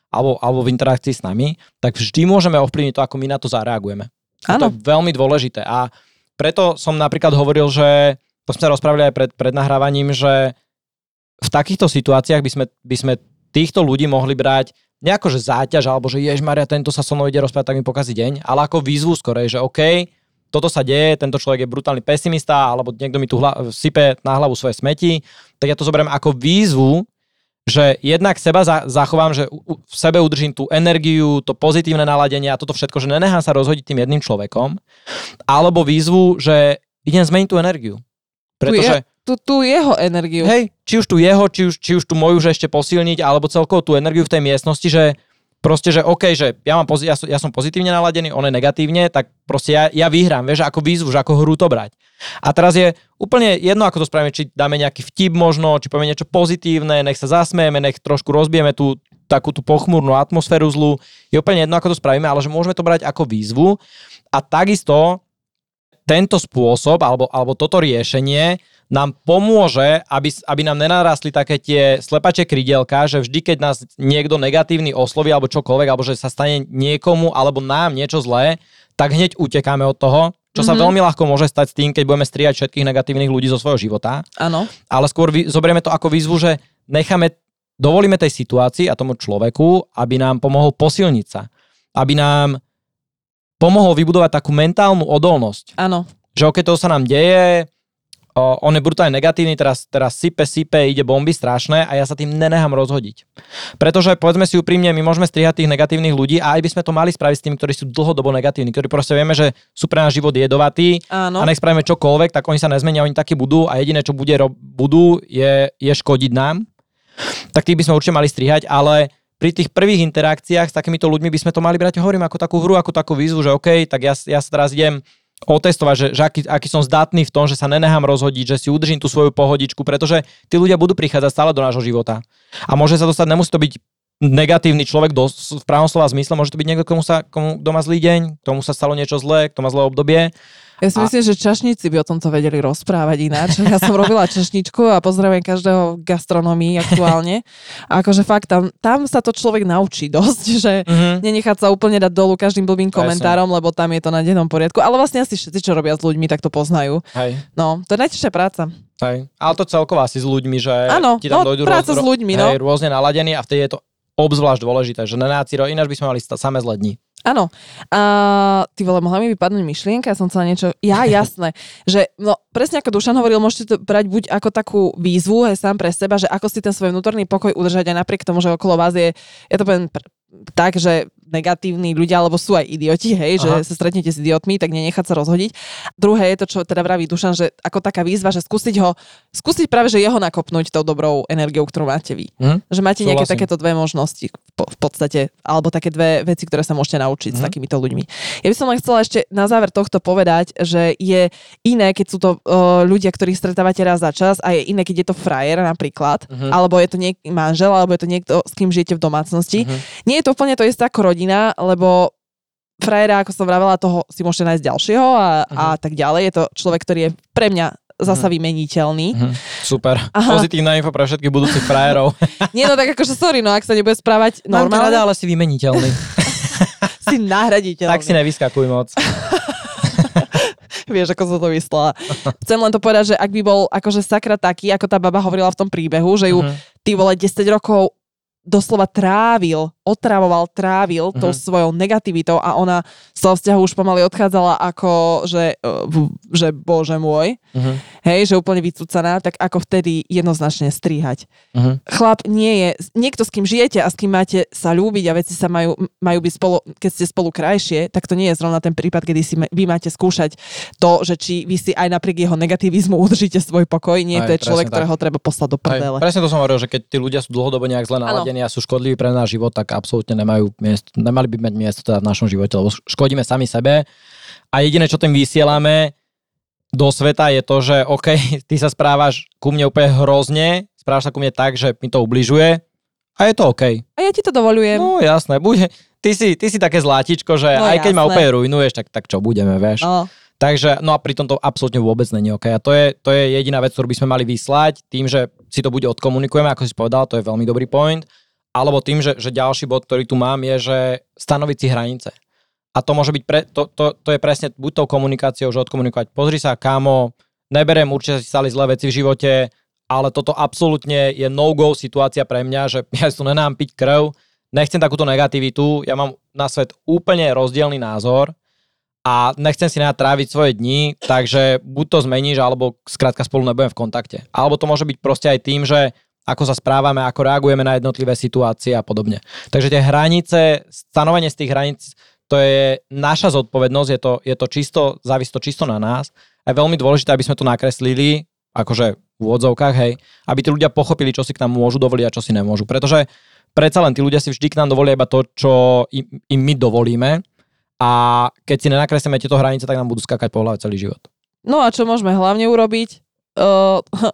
alebo, alebo v interakcii s nami, tak vždy môžeme ovplyvniť to, ako my na to zareagujeme. A Áno, to je veľmi dôležité. A preto som napríklad hovoril, že to sme sa rozprávali aj pred, pred nahrávaním, že v takýchto situáciách by sme, by sme týchto ľudí mohli brať nejako, že záťaž, alebo že jež Maria, tento sa so mnou ide rozprávať, tak mi pokazí deň, ale ako výzvu skorej, že OK, toto sa deje, tento človek je brutálny pesimista, alebo niekto mi tu hla, sype na hlavu svoje smeti, tak ja to zoberiem ako výzvu, že jednak seba za, zachovám, že v sebe udržím tú energiu, to pozitívne naladenie a toto všetko, že nenechám sa rozhodiť tým jedným človekom, alebo výzvu, že idem zmeniť tú energiu. Pretože, tú, tú jeho energiu. hej, či už tu jeho, či už, či už tu moju, že ešte posilniť, alebo celkovo tú energiu v tej miestnosti, že proste, že OK, že ja, mám pozi- ja, som, ja som pozitívne naladený, on je negatívne, tak proste ja, ja vyhrám, vieš, ako výzvu, že ako hru to brať. A teraz je úplne jedno, ako to spravíme, či dáme nejaký vtip možno, či povieme niečo pozitívne, nech sa zasmejeme, nech trošku rozbijeme tú takú tú pochmúrnu atmosféru zlú. Je úplne jedno, ako to spravíme, ale že môžeme to brať ako výzvu. A takisto tento spôsob alebo, alebo toto riešenie nám pomôže, aby, aby nám nenarastli také tie slepačie krydielka, že vždy, keď nás niekto negatívny osloví alebo čokoľvek, alebo že sa stane niekomu alebo nám niečo zlé, tak hneď utekáme od toho, čo mm-hmm. sa veľmi ľahko môže stať s tým, keď budeme strihať všetkých negatívnych ľudí zo svojho života. Áno. Ale skôr vy, zoberieme to ako výzvu, že necháme, dovolíme tej situácii a tomu človeku, aby nám pomohol posilniť sa. Aby nám pomohol vybudovať takú mentálnu odolnosť. Áno. Že keď to sa nám deje, on je brutálne negatívny, teraz, teraz sype, sype, ide bomby strašné a ja sa tým nenechám rozhodiť. Pretože povedzme si úprimne, my môžeme strihať tých negatívnych ľudí a aj by sme to mali spraviť s tými, ktorí sú dlhodobo negatívni, ktorí proste vieme, že sú pre náš život jedovatí Áno. a nech spravíme čokoľvek, tak oni sa nezmenia, oni takí budú a jediné, čo bude, budú, je, je škodiť nám. Tak tých by sme určite mali strihať, ale pri tých prvých interakciách s takýmito ľuďmi by sme to mali brať, hovorím, ako takú hru, ako takú výzvu, že OK, tak ja, ja sa teraz idem otestovať, že, že aký, aký som zdatný v tom, že sa nenechám rozhodiť, že si udržím tú svoju pohodičku, pretože tí ľudia budú prichádzať stále do nášho života. A môže sa dostať, nemusí to byť negatívny človek do, v pravom slova zmysle, môže to byť niekto, komu sa, komu doma zlý deň, komu sa stalo niečo zlé, kto má zlé obdobie ja si a... myslím, že čašníci by o tomto vedeli rozprávať ináč. Ja som robila čašničku a pozdravujem každého gastronomii aktuálne. A akože fakt, tam, tam sa to človek naučí dosť, že mm-hmm. nenechať sa úplne dať dolu každým blbým komentárom, lebo tam je to na dennom poriadku. Ale vlastne asi všetci, čo robia s ľuďmi, tak to poznajú. Hej. No, to je najťažšia práca. Hej. Ale to celkovo asi s ľuďmi, že ano, ti tam no, dojdú práca roz, s ľuďmi, no. hej, rôzne naladení a vtedy je to obzvlášť dôležité, že nenáciro, ináč by sme mali samé zle dni. Áno. A ty vole, mohla mi vypadnúť myšlienka, som chcela niečo... Ja, jasné. že, no, presne ako Dušan hovoril, môžete to brať buď ako takú výzvu, hej, sám pre seba, že ako si ten svoj vnútorný pokoj udržať aj napriek tomu, že okolo vás je, ja to poviem tak, že negatívni ľudia, alebo sú aj idioti, hej, Aha. že sa stretnete s idiotmi, tak nenechať sa rozhodiť. Druhé je to, čo teda vraví Dušan, že ako taká výzva, že skúsiť ho, skúsiť práve, že jeho nakopnúť tou dobrou energiou, ktorú máte vy. Hm? Že máte nejaké vlastne. takéto dve možnosti v podstate, alebo také dve veci, ktoré sa môžete naučiť hm. s takýmito ľuďmi. Ja by som len chcela ešte na záver tohto povedať, že je iné, keď sú to uh, ľudia, ktorých stretávate raz za čas a je iné, keď je to frajer napríklad, uh-huh. alebo je to niek- manžel, alebo je to niekto, s kým žijete v domácnosti. Uh-huh. Nie je to úplne to isté ako rodina, lebo frajera, ako som vravela, toho si môžete nájsť ďalšieho a, uh-huh. a tak ďalej. Je to človek, ktorý je pre mňa zasa uh-huh. vymeniteľný. Uh-huh. Super. Aha. Pozitívna info pre všetkých budúcich frajerov. Nie, no tak akože sorry, no ak sa nebude správať normálne. Mám rada, ale si vymeniteľný. si nahraditeľný. Tak si nevyskakuj moc. Vieš, ako som to vyslala. Chcem len to povedať, že ak by bol akože sakra taký, ako tá baba hovorila v tom príbehu, že ju uh-huh. ty vole 10 rokov doslova trávil, otravoval, trávil uh-huh. tou mhm. svojou negativitou a ona z toho vzťahu už pomaly odchádzala ako, že, e, že bože môj, uh-huh. hej, že úplne vycúcaná, tak ako vtedy jednoznačne stríhať. Uh-huh. Chlap nie je, niekto s kým žijete a s kým máte sa ľúbiť a veci sa majú, majú byť spolu, keď ste spolu krajšie, tak to nie je zrovna ten prípad, kedy si vy máte skúšať to, že či vy si aj napriek jeho negativizmu udržíte svoj pokoj, nie aj, to je človek, tak. ktorého treba poslať do prdele. Aj, presne to som hovoril, že keď tí ľudia sú dlhodobo nejak zle naladení a sú škodliví pre náš život, tak absolútne nemajú miesto, nemali by mať miesto teda v našom živote, lebo škodíme sami sebe. A jediné, čo tým vysielame do sveta je to, že OK, ty sa správaš ku mne úplne hrozne, správaš sa ku mne tak, že mi to ubližuje a je to OK. A ja ti to dovolujem. No jasné, buď, ty, si, ty si také zlátičko, že no, aj keď jasné. ma úplne rujnuješ, tak, tak čo budeme, vieš. No. Takže, no a pritom to absolútne vôbec není OK. A to je, to je jediná vec, ktorú by sme mali vyslať, tým, že si to bude odkomunikujeme, ako si povedal, to je veľmi dobrý point alebo tým, že, že ďalší bod, ktorý tu mám, je, že stanoviť si hranice. A to môže byť, pre, to, to, to je presne buď tou komunikáciou, že odkomunikovať, pozri sa, kámo, neberiem, určite si stali zlé veci v živote, ale toto absolútne je no-go situácia pre mňa, že ja tu nenám piť krv, nechcem takúto negativitu, ja mám na svet úplne rozdielný názor a nechcem si tráviť svoje dni, takže buď to zmeníš, alebo skrátka spolu nebudem v kontakte. Alebo to môže byť proste aj tým, že ako sa správame, ako reagujeme na jednotlivé situácie a podobne. Takže tie hranice, stanovenie z tých hraníc, to je naša zodpovednosť, je to, je to čisto, závisí to čisto na nás. A je veľmi dôležité, aby sme to nakreslili, akože v úvodzovkách, hej, aby tí ľudia pochopili, čo si k nám môžu dovoliť a čo si nemôžu. Pretože predsa len tí ľudia si vždy k nám dovolia iba to, čo im, im my dovolíme a keď si nenakreslíme tieto hranice, tak nám budú skakať po hlave celý život. No a čo môžeme hlavne urobiť? Uh,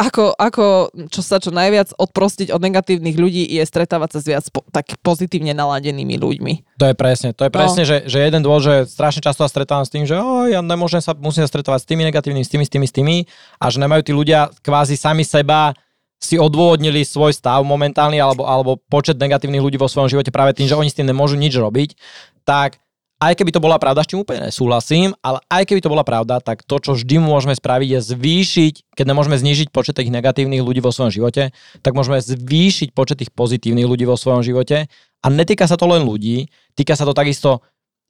ako, ako čo sa čo najviac odprostiť od negatívnych ľudí je stretávať sa s viac po, tak pozitívne naladenými ľuďmi. To je presne, to je presne, no. že, že jeden dôvod, že strašne často sa stretávam s tým, že oh, ja nemôžem sa, musím sa stretávať s tými negatívnymi, s tými, s tými, s tými a že nemajú tí ľudia kvázi sami seba si odôvodnili svoj stav momentálny alebo, alebo počet negatívnych ľudí vo svojom živote práve tým, že oni s tým nemôžu nič robiť, tak aj keby to bola pravda, s čím úplne nesúhlasím, ale aj keby to bola pravda, tak to, čo vždy môžeme spraviť, je zvýšiť, keď nemôžeme znížiť počet tých negatívnych ľudí vo svojom živote, tak môžeme zvýšiť počet tých pozitívnych ľudí vo svojom živote. A netýka sa to len ľudí, týka sa to takisto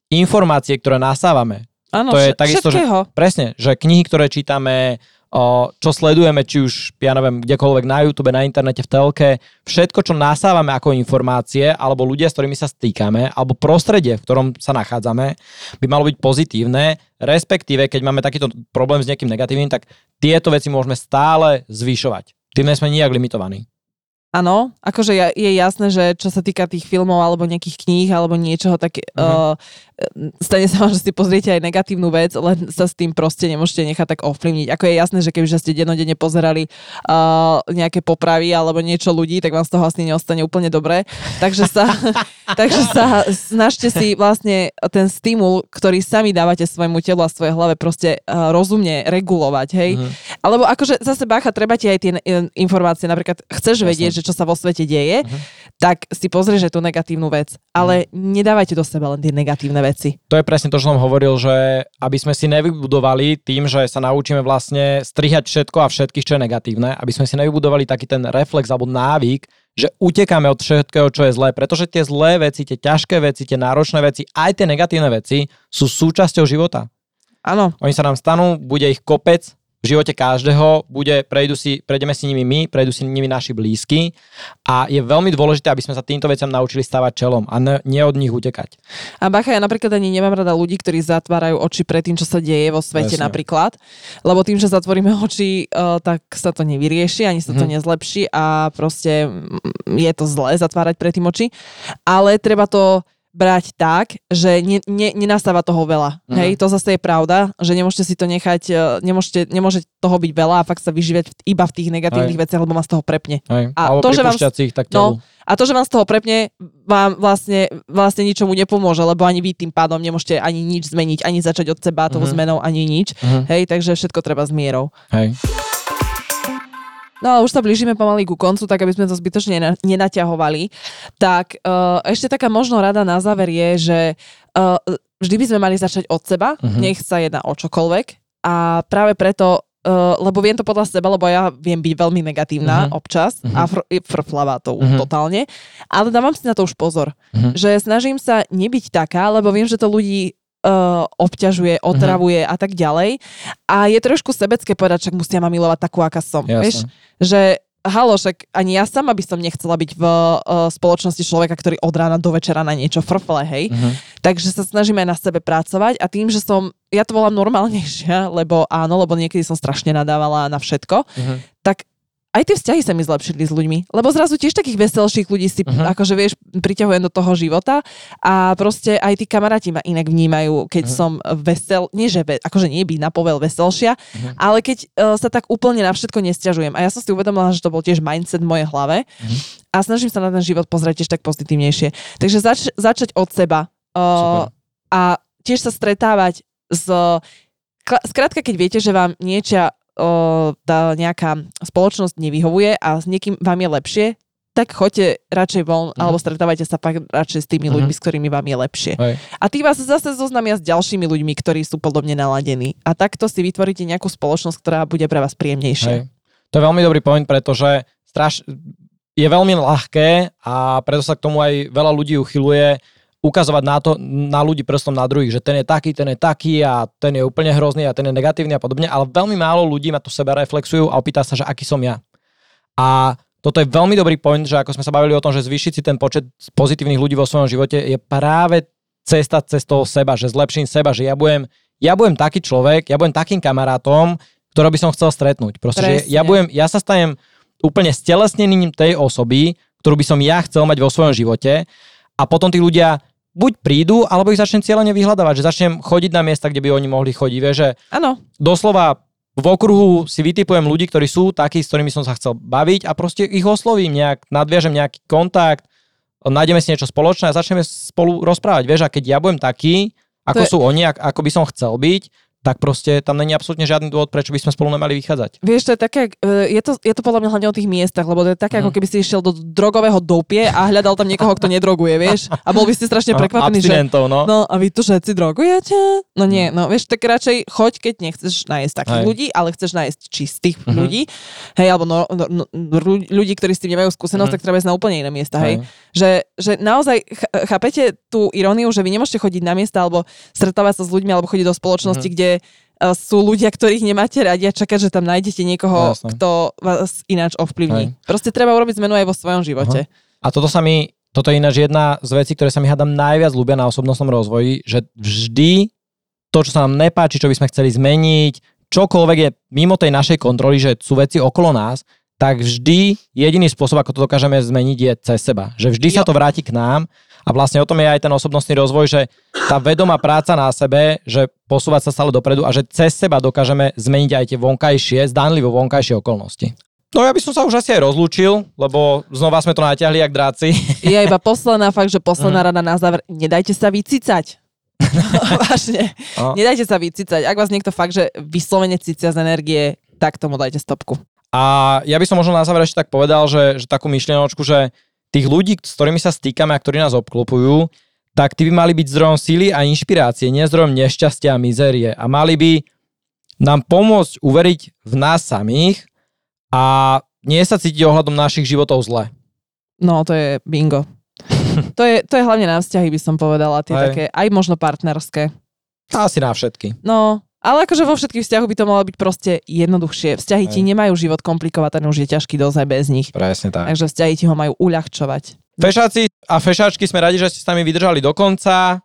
informácie, ktoré nasávame. Áno, to je takisto, že, presne, že knihy, ktoré čítame, čo sledujeme, či už, ja neviem, kdekoľvek na YouTube, na internete, v telke, všetko, čo nasávame ako informácie, alebo ľudia, s ktorými sa stýkame, alebo prostredie, v ktorom sa nachádzame, by malo byť pozitívne, respektíve, keď máme takýto problém s nejakým negatívnym, tak tieto veci môžeme stále zvyšovať. Tým nie sme nijak limitovaní. Áno, akože je jasné, že čo sa týka tých filmov alebo nejakých kníh alebo niečoho, tak uh-huh. uh, stane sa vám, že si pozriete aj negatívnu vec, len sa s tým proste nemôžete nechať tak ovplyvniť. Ako je jasné, že keby ste denodene pozerali uh, nejaké popravy alebo niečo ľudí, tak vám z toho asi neostane úplne dobre. Takže sa, takže sa snažte si vlastne ten stimul, ktorý sami dávate svojmu telu a svojej hlave proste uh, rozumne regulovať, hej. Uh-huh. Alebo akože zase bacha, treba ti aj tie informácie, napríklad chceš vedieť, že čo sa vo svete deje, uh-huh. tak si pozrieš tú negatívnu vec. Ale uh-huh. nedávajte do seba len tie negatívne veci. To je presne to, čo som hovoril, že aby sme si nevybudovali tým, že sa naučíme vlastne strihať všetko a všetkých, čo je negatívne, aby sme si nevybudovali taký ten reflex alebo návyk, že utekáme od všetkého, čo je zlé, pretože tie zlé veci, tie ťažké veci, tie náročné veci, aj tie negatívne veci sú súčasťou života. Áno. Oni sa nám stanú, bude ich kopec, v živote každého, bude, prejdu si, prejdeme si nimi my, prejdú si nimi naši blízky a je veľmi dôležité, aby sme sa týmto veciam naučili stavať čelom a ne, nie od nich utekať. A bacha, ja napríklad ani nemám rada ľudí, ktorí zatvárajú oči pred tým, čo sa deje vo svete Presne. napríklad, lebo tým, že zatvoríme oči, uh, tak sa to nevyrieši, ani sa to mm. nezlepší a proste mm, je to zlé zatvárať pred tým oči, ale treba to brať tak, že ne, ne, nenastáva toho veľa. Mm. Hej, to zase je pravda, že nemôžete si to nechať, e, nemôžete, nemôže toho byť veľa a fakt sa vyžívať iba v tých negatívnych Hej. veciach, lebo vás z toho prepne. Hej. A to, že vám, tak no, a to, že vám z toho prepne, vám vlastne, vlastne ničomu nepomôže, lebo ani vy tým pádom nemôžete ani nič zmeniť, ani začať od seba tou mm-hmm. zmenou, ani nič. Mm-hmm. Hej, takže všetko treba s mierou. Hej. No ale už sa blížime pomaly ku koncu, tak aby sme to zbytočne nenaťahovali. Tak uh, ešte taká možno rada na záver je, že uh, vždy by sme mali začať od seba, uh-huh. nech sa jedná o čokoľvek. A práve preto Uh, lebo viem to podľa seba, lebo ja viem byť veľmi negatívna uh-huh. občas uh-huh. a fr- frflavá to uh-huh. totálne, ale dávam si na to už pozor, uh-huh. že snažím sa nebyť taká, lebo viem, že to ľudí uh, obťažuje, otravuje uh-huh. a tak ďalej. A je trošku sebecké povedať, že musia ma milovať takú, aká som. Jasne. Vieš, že halo, však ani ja sama by som nechcela byť v uh, spoločnosti človeka, ktorý od rána do večera na niečo frfle, hej. Uh-huh. Takže sa snažíme na sebe pracovať a tým, že som, ja to volám normálnejšia, lebo áno, lebo niekedy som strašne nadávala na všetko, uh-huh. tak aj tie vzťahy sa mi zlepšili s ľuďmi, lebo zrazu tiež takých veselších ľudí si uh-huh. akože vieš, priťahujem do toho života a proste aj tí kamaráti ma inak vnímajú, keď uh-huh. som vesel, nie že ve, akože nie byť na povel veselšia, uh-huh. ale keď uh, sa tak úplne na všetko nestiažujem. A ja som si uvedomila, že to bol tiež mindset v mojej hlave uh-huh. a snažím sa na ten život pozrieť tiež tak pozitívnejšie. Takže zač- začať od seba uh, a tiež sa stretávať s Skrátka, keď viete, že vám niečo o, tá nejaká spoločnosť nevyhovuje a s niekým vám je lepšie, tak choďte radšej von, uh-huh. alebo stretávajte sa pak radšej s tými uh-huh. ľuďmi, s ktorými vám je lepšie. Hej. A tí vás zase zoznamia s ďalšími ľuďmi, ktorí sú podobne naladení. A takto si vytvoríte nejakú spoločnosť, ktorá bude pre vás príjemnejšia. Hej. To je veľmi dobrý point, pretože straš... je veľmi ľahké a preto sa k tomu aj veľa ľudí uchyluje ukazovať na, to, na ľudí prstom na druhých, že ten je taký, ten je taký a ten je úplne hrozný a ten je negatívny a podobne, ale veľmi málo ľudí ma to sebe reflexujú a opýta sa, že aký som ja. A toto je veľmi dobrý point, že ako sme sa bavili o tom, že zvýšiť si ten počet pozitívnych ľudí vo svojom živote je práve cesta cez toho seba, že zlepším seba, že ja budem, ja budem taký človek, ja budem takým kamarátom, ktorého by som chcel stretnúť. Proste, že ja, budem, ja sa stanem úplne stelesnením tej osoby, ktorú by som ja chcel mať vo svojom živote a potom tí ľudia buď prídu, alebo ich začnem cieľene vyhľadávať, že začnem chodiť na miesta, kde by oni mohli chodiť. Vieš, že Áno, doslova v okruhu si vytipujem ľudí, ktorí sú takí, s ktorými som sa chcel baviť a proste ich oslovím nejak, nadviažem nejaký kontakt, nájdeme si niečo spoločné a začneme spolu rozprávať. Vieš, a keď ja budem taký, ako je- sú oni, ak- ako by som chcel byť, tak proste tam není absolútne žiadny dôvod, prečo by sme spolu nemali vychádzať. Vieš, to je také, e, je to, je to podľa mňa hlavne o tých miestach, lebo to je také, ako Mhm. keby si išiel do drogového doupie a hľadal tam niekoho, kto nedroguje, vieš? A bol by si strašne prekvapený, že no. no a vy tu všetci drogujete? No nie, no vieš, tak radšej choď, keď nechceš nájsť takých Hej. ľudí, ale chceš nájsť čistých Mhm. ľudí, hej, alebo no, no, no, ľu- ľudí, ktorí s tým nemajú skúsenosť, Mhm. tak treba ísť na úplne iné miesta, hej. Hej. Že, že naozaj ch- chápete tú iróniu, že vy nemôžete chodiť na miesta alebo stretávať sa s ľuďmi alebo chodiť do spoločnosti, Mhm. kde e, sú ľudia, ktorých nemáte radi a čakať, že tam nájdete niekoho, Jasné. kto vás ináč ovplyvní. Hej. Proste treba urobiť zmenu aj vo svojom živote. A toto sa mi, toto je ináč jedna z vecí, ktoré sa mi hádam najviac ľúbia na osobnostnom rozvoji, že vždy to, čo sa nám nepáči, čo by sme chceli zmeniť, čokoľvek je mimo tej našej kontroly, že sú veci okolo nás, tak vždy jediný spôsob, ako to dokážeme zmeniť, je cez seba. Že vždy sa Jo. to vráti k nám a vlastne o tom je aj ten osobnostný rozvoj, že tá vedomá práca na sebe, že posúvať sa stále dopredu a že cez seba dokážeme zmeniť aj tie vonkajšie, zdánlivo vonkajšie okolnosti. No ja by som sa už asi aj rozlúčil, lebo znova sme to natiahli jak dráci. Je iba posledná fakt, že posledná rada na záver. Nedajte sa vycicať. Vážne. No. Nedajte sa vycicať. Ak vás niekto fakt, že vyslovene cicia z energie, tak tomu dajte stopku. A ja by som možno na záver ešte tak povedal, že, že takú myšlienočku, že tých ľudí, s ktorými sa stýkame a ktorí nás obklopujú, tak tí by mali byť zdrojom síly a inšpirácie, nie zdrojom nešťastia a mizérie. A mali by nám pomôcť uveriť v nás samých a nie sa cítiť ohľadom našich životov zle. No, to je bingo. to, je, to je hlavne na vzťahy, by som povedala. Tie Hej. také, aj možno partnerské. Asi na všetky. No, ale akože vo všetkých vzťahoch by to malo byť proste jednoduchšie. Vzťahy ti Hej. nemajú život komplikovať, ten už je ťažký dosť aj bez nich. Presne tak. Takže vzťahy ti ho majú uľahčovať. Fešáci a fešáčky sme radi, že ste s nami vydržali do konca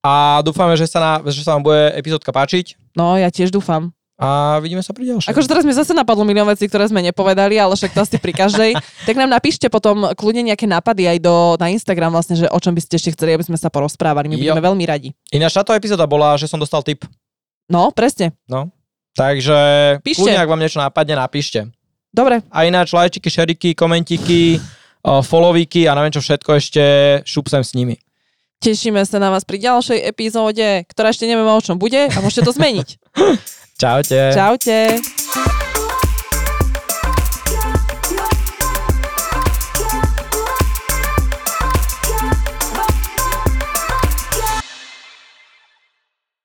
a dúfame, že sa, na, že sa vám bude epizódka páčiť No, ja tiež dúfam. a vidíme sa pri ďalšej. Akože teraz mi zase napadlo milión vecí, ktoré sme nepovedali, ale však to asi pri každej. tak nám napíšte potom kľudne nejaké nápady aj do, na Instagram vlastne, že o čom by ste ešte chceli, aby sme sa porozprávali. My Jo. budeme veľmi radi. Ináč táto epizóda bola, že som dostal tip. No, presne. No. Takže Píšte. kľudne, ak vám niečo nápadne, napíšte. Dobre, A ináč lajčiky, šeriky, komentiky, followiky a neviem čo všetko ešte šup sem s nimi. tešíme sa na vás pri ďalšej epizóde, ktorá ešte nevieme o čom bude a môžete to zmeniť. Čaute. Čaute.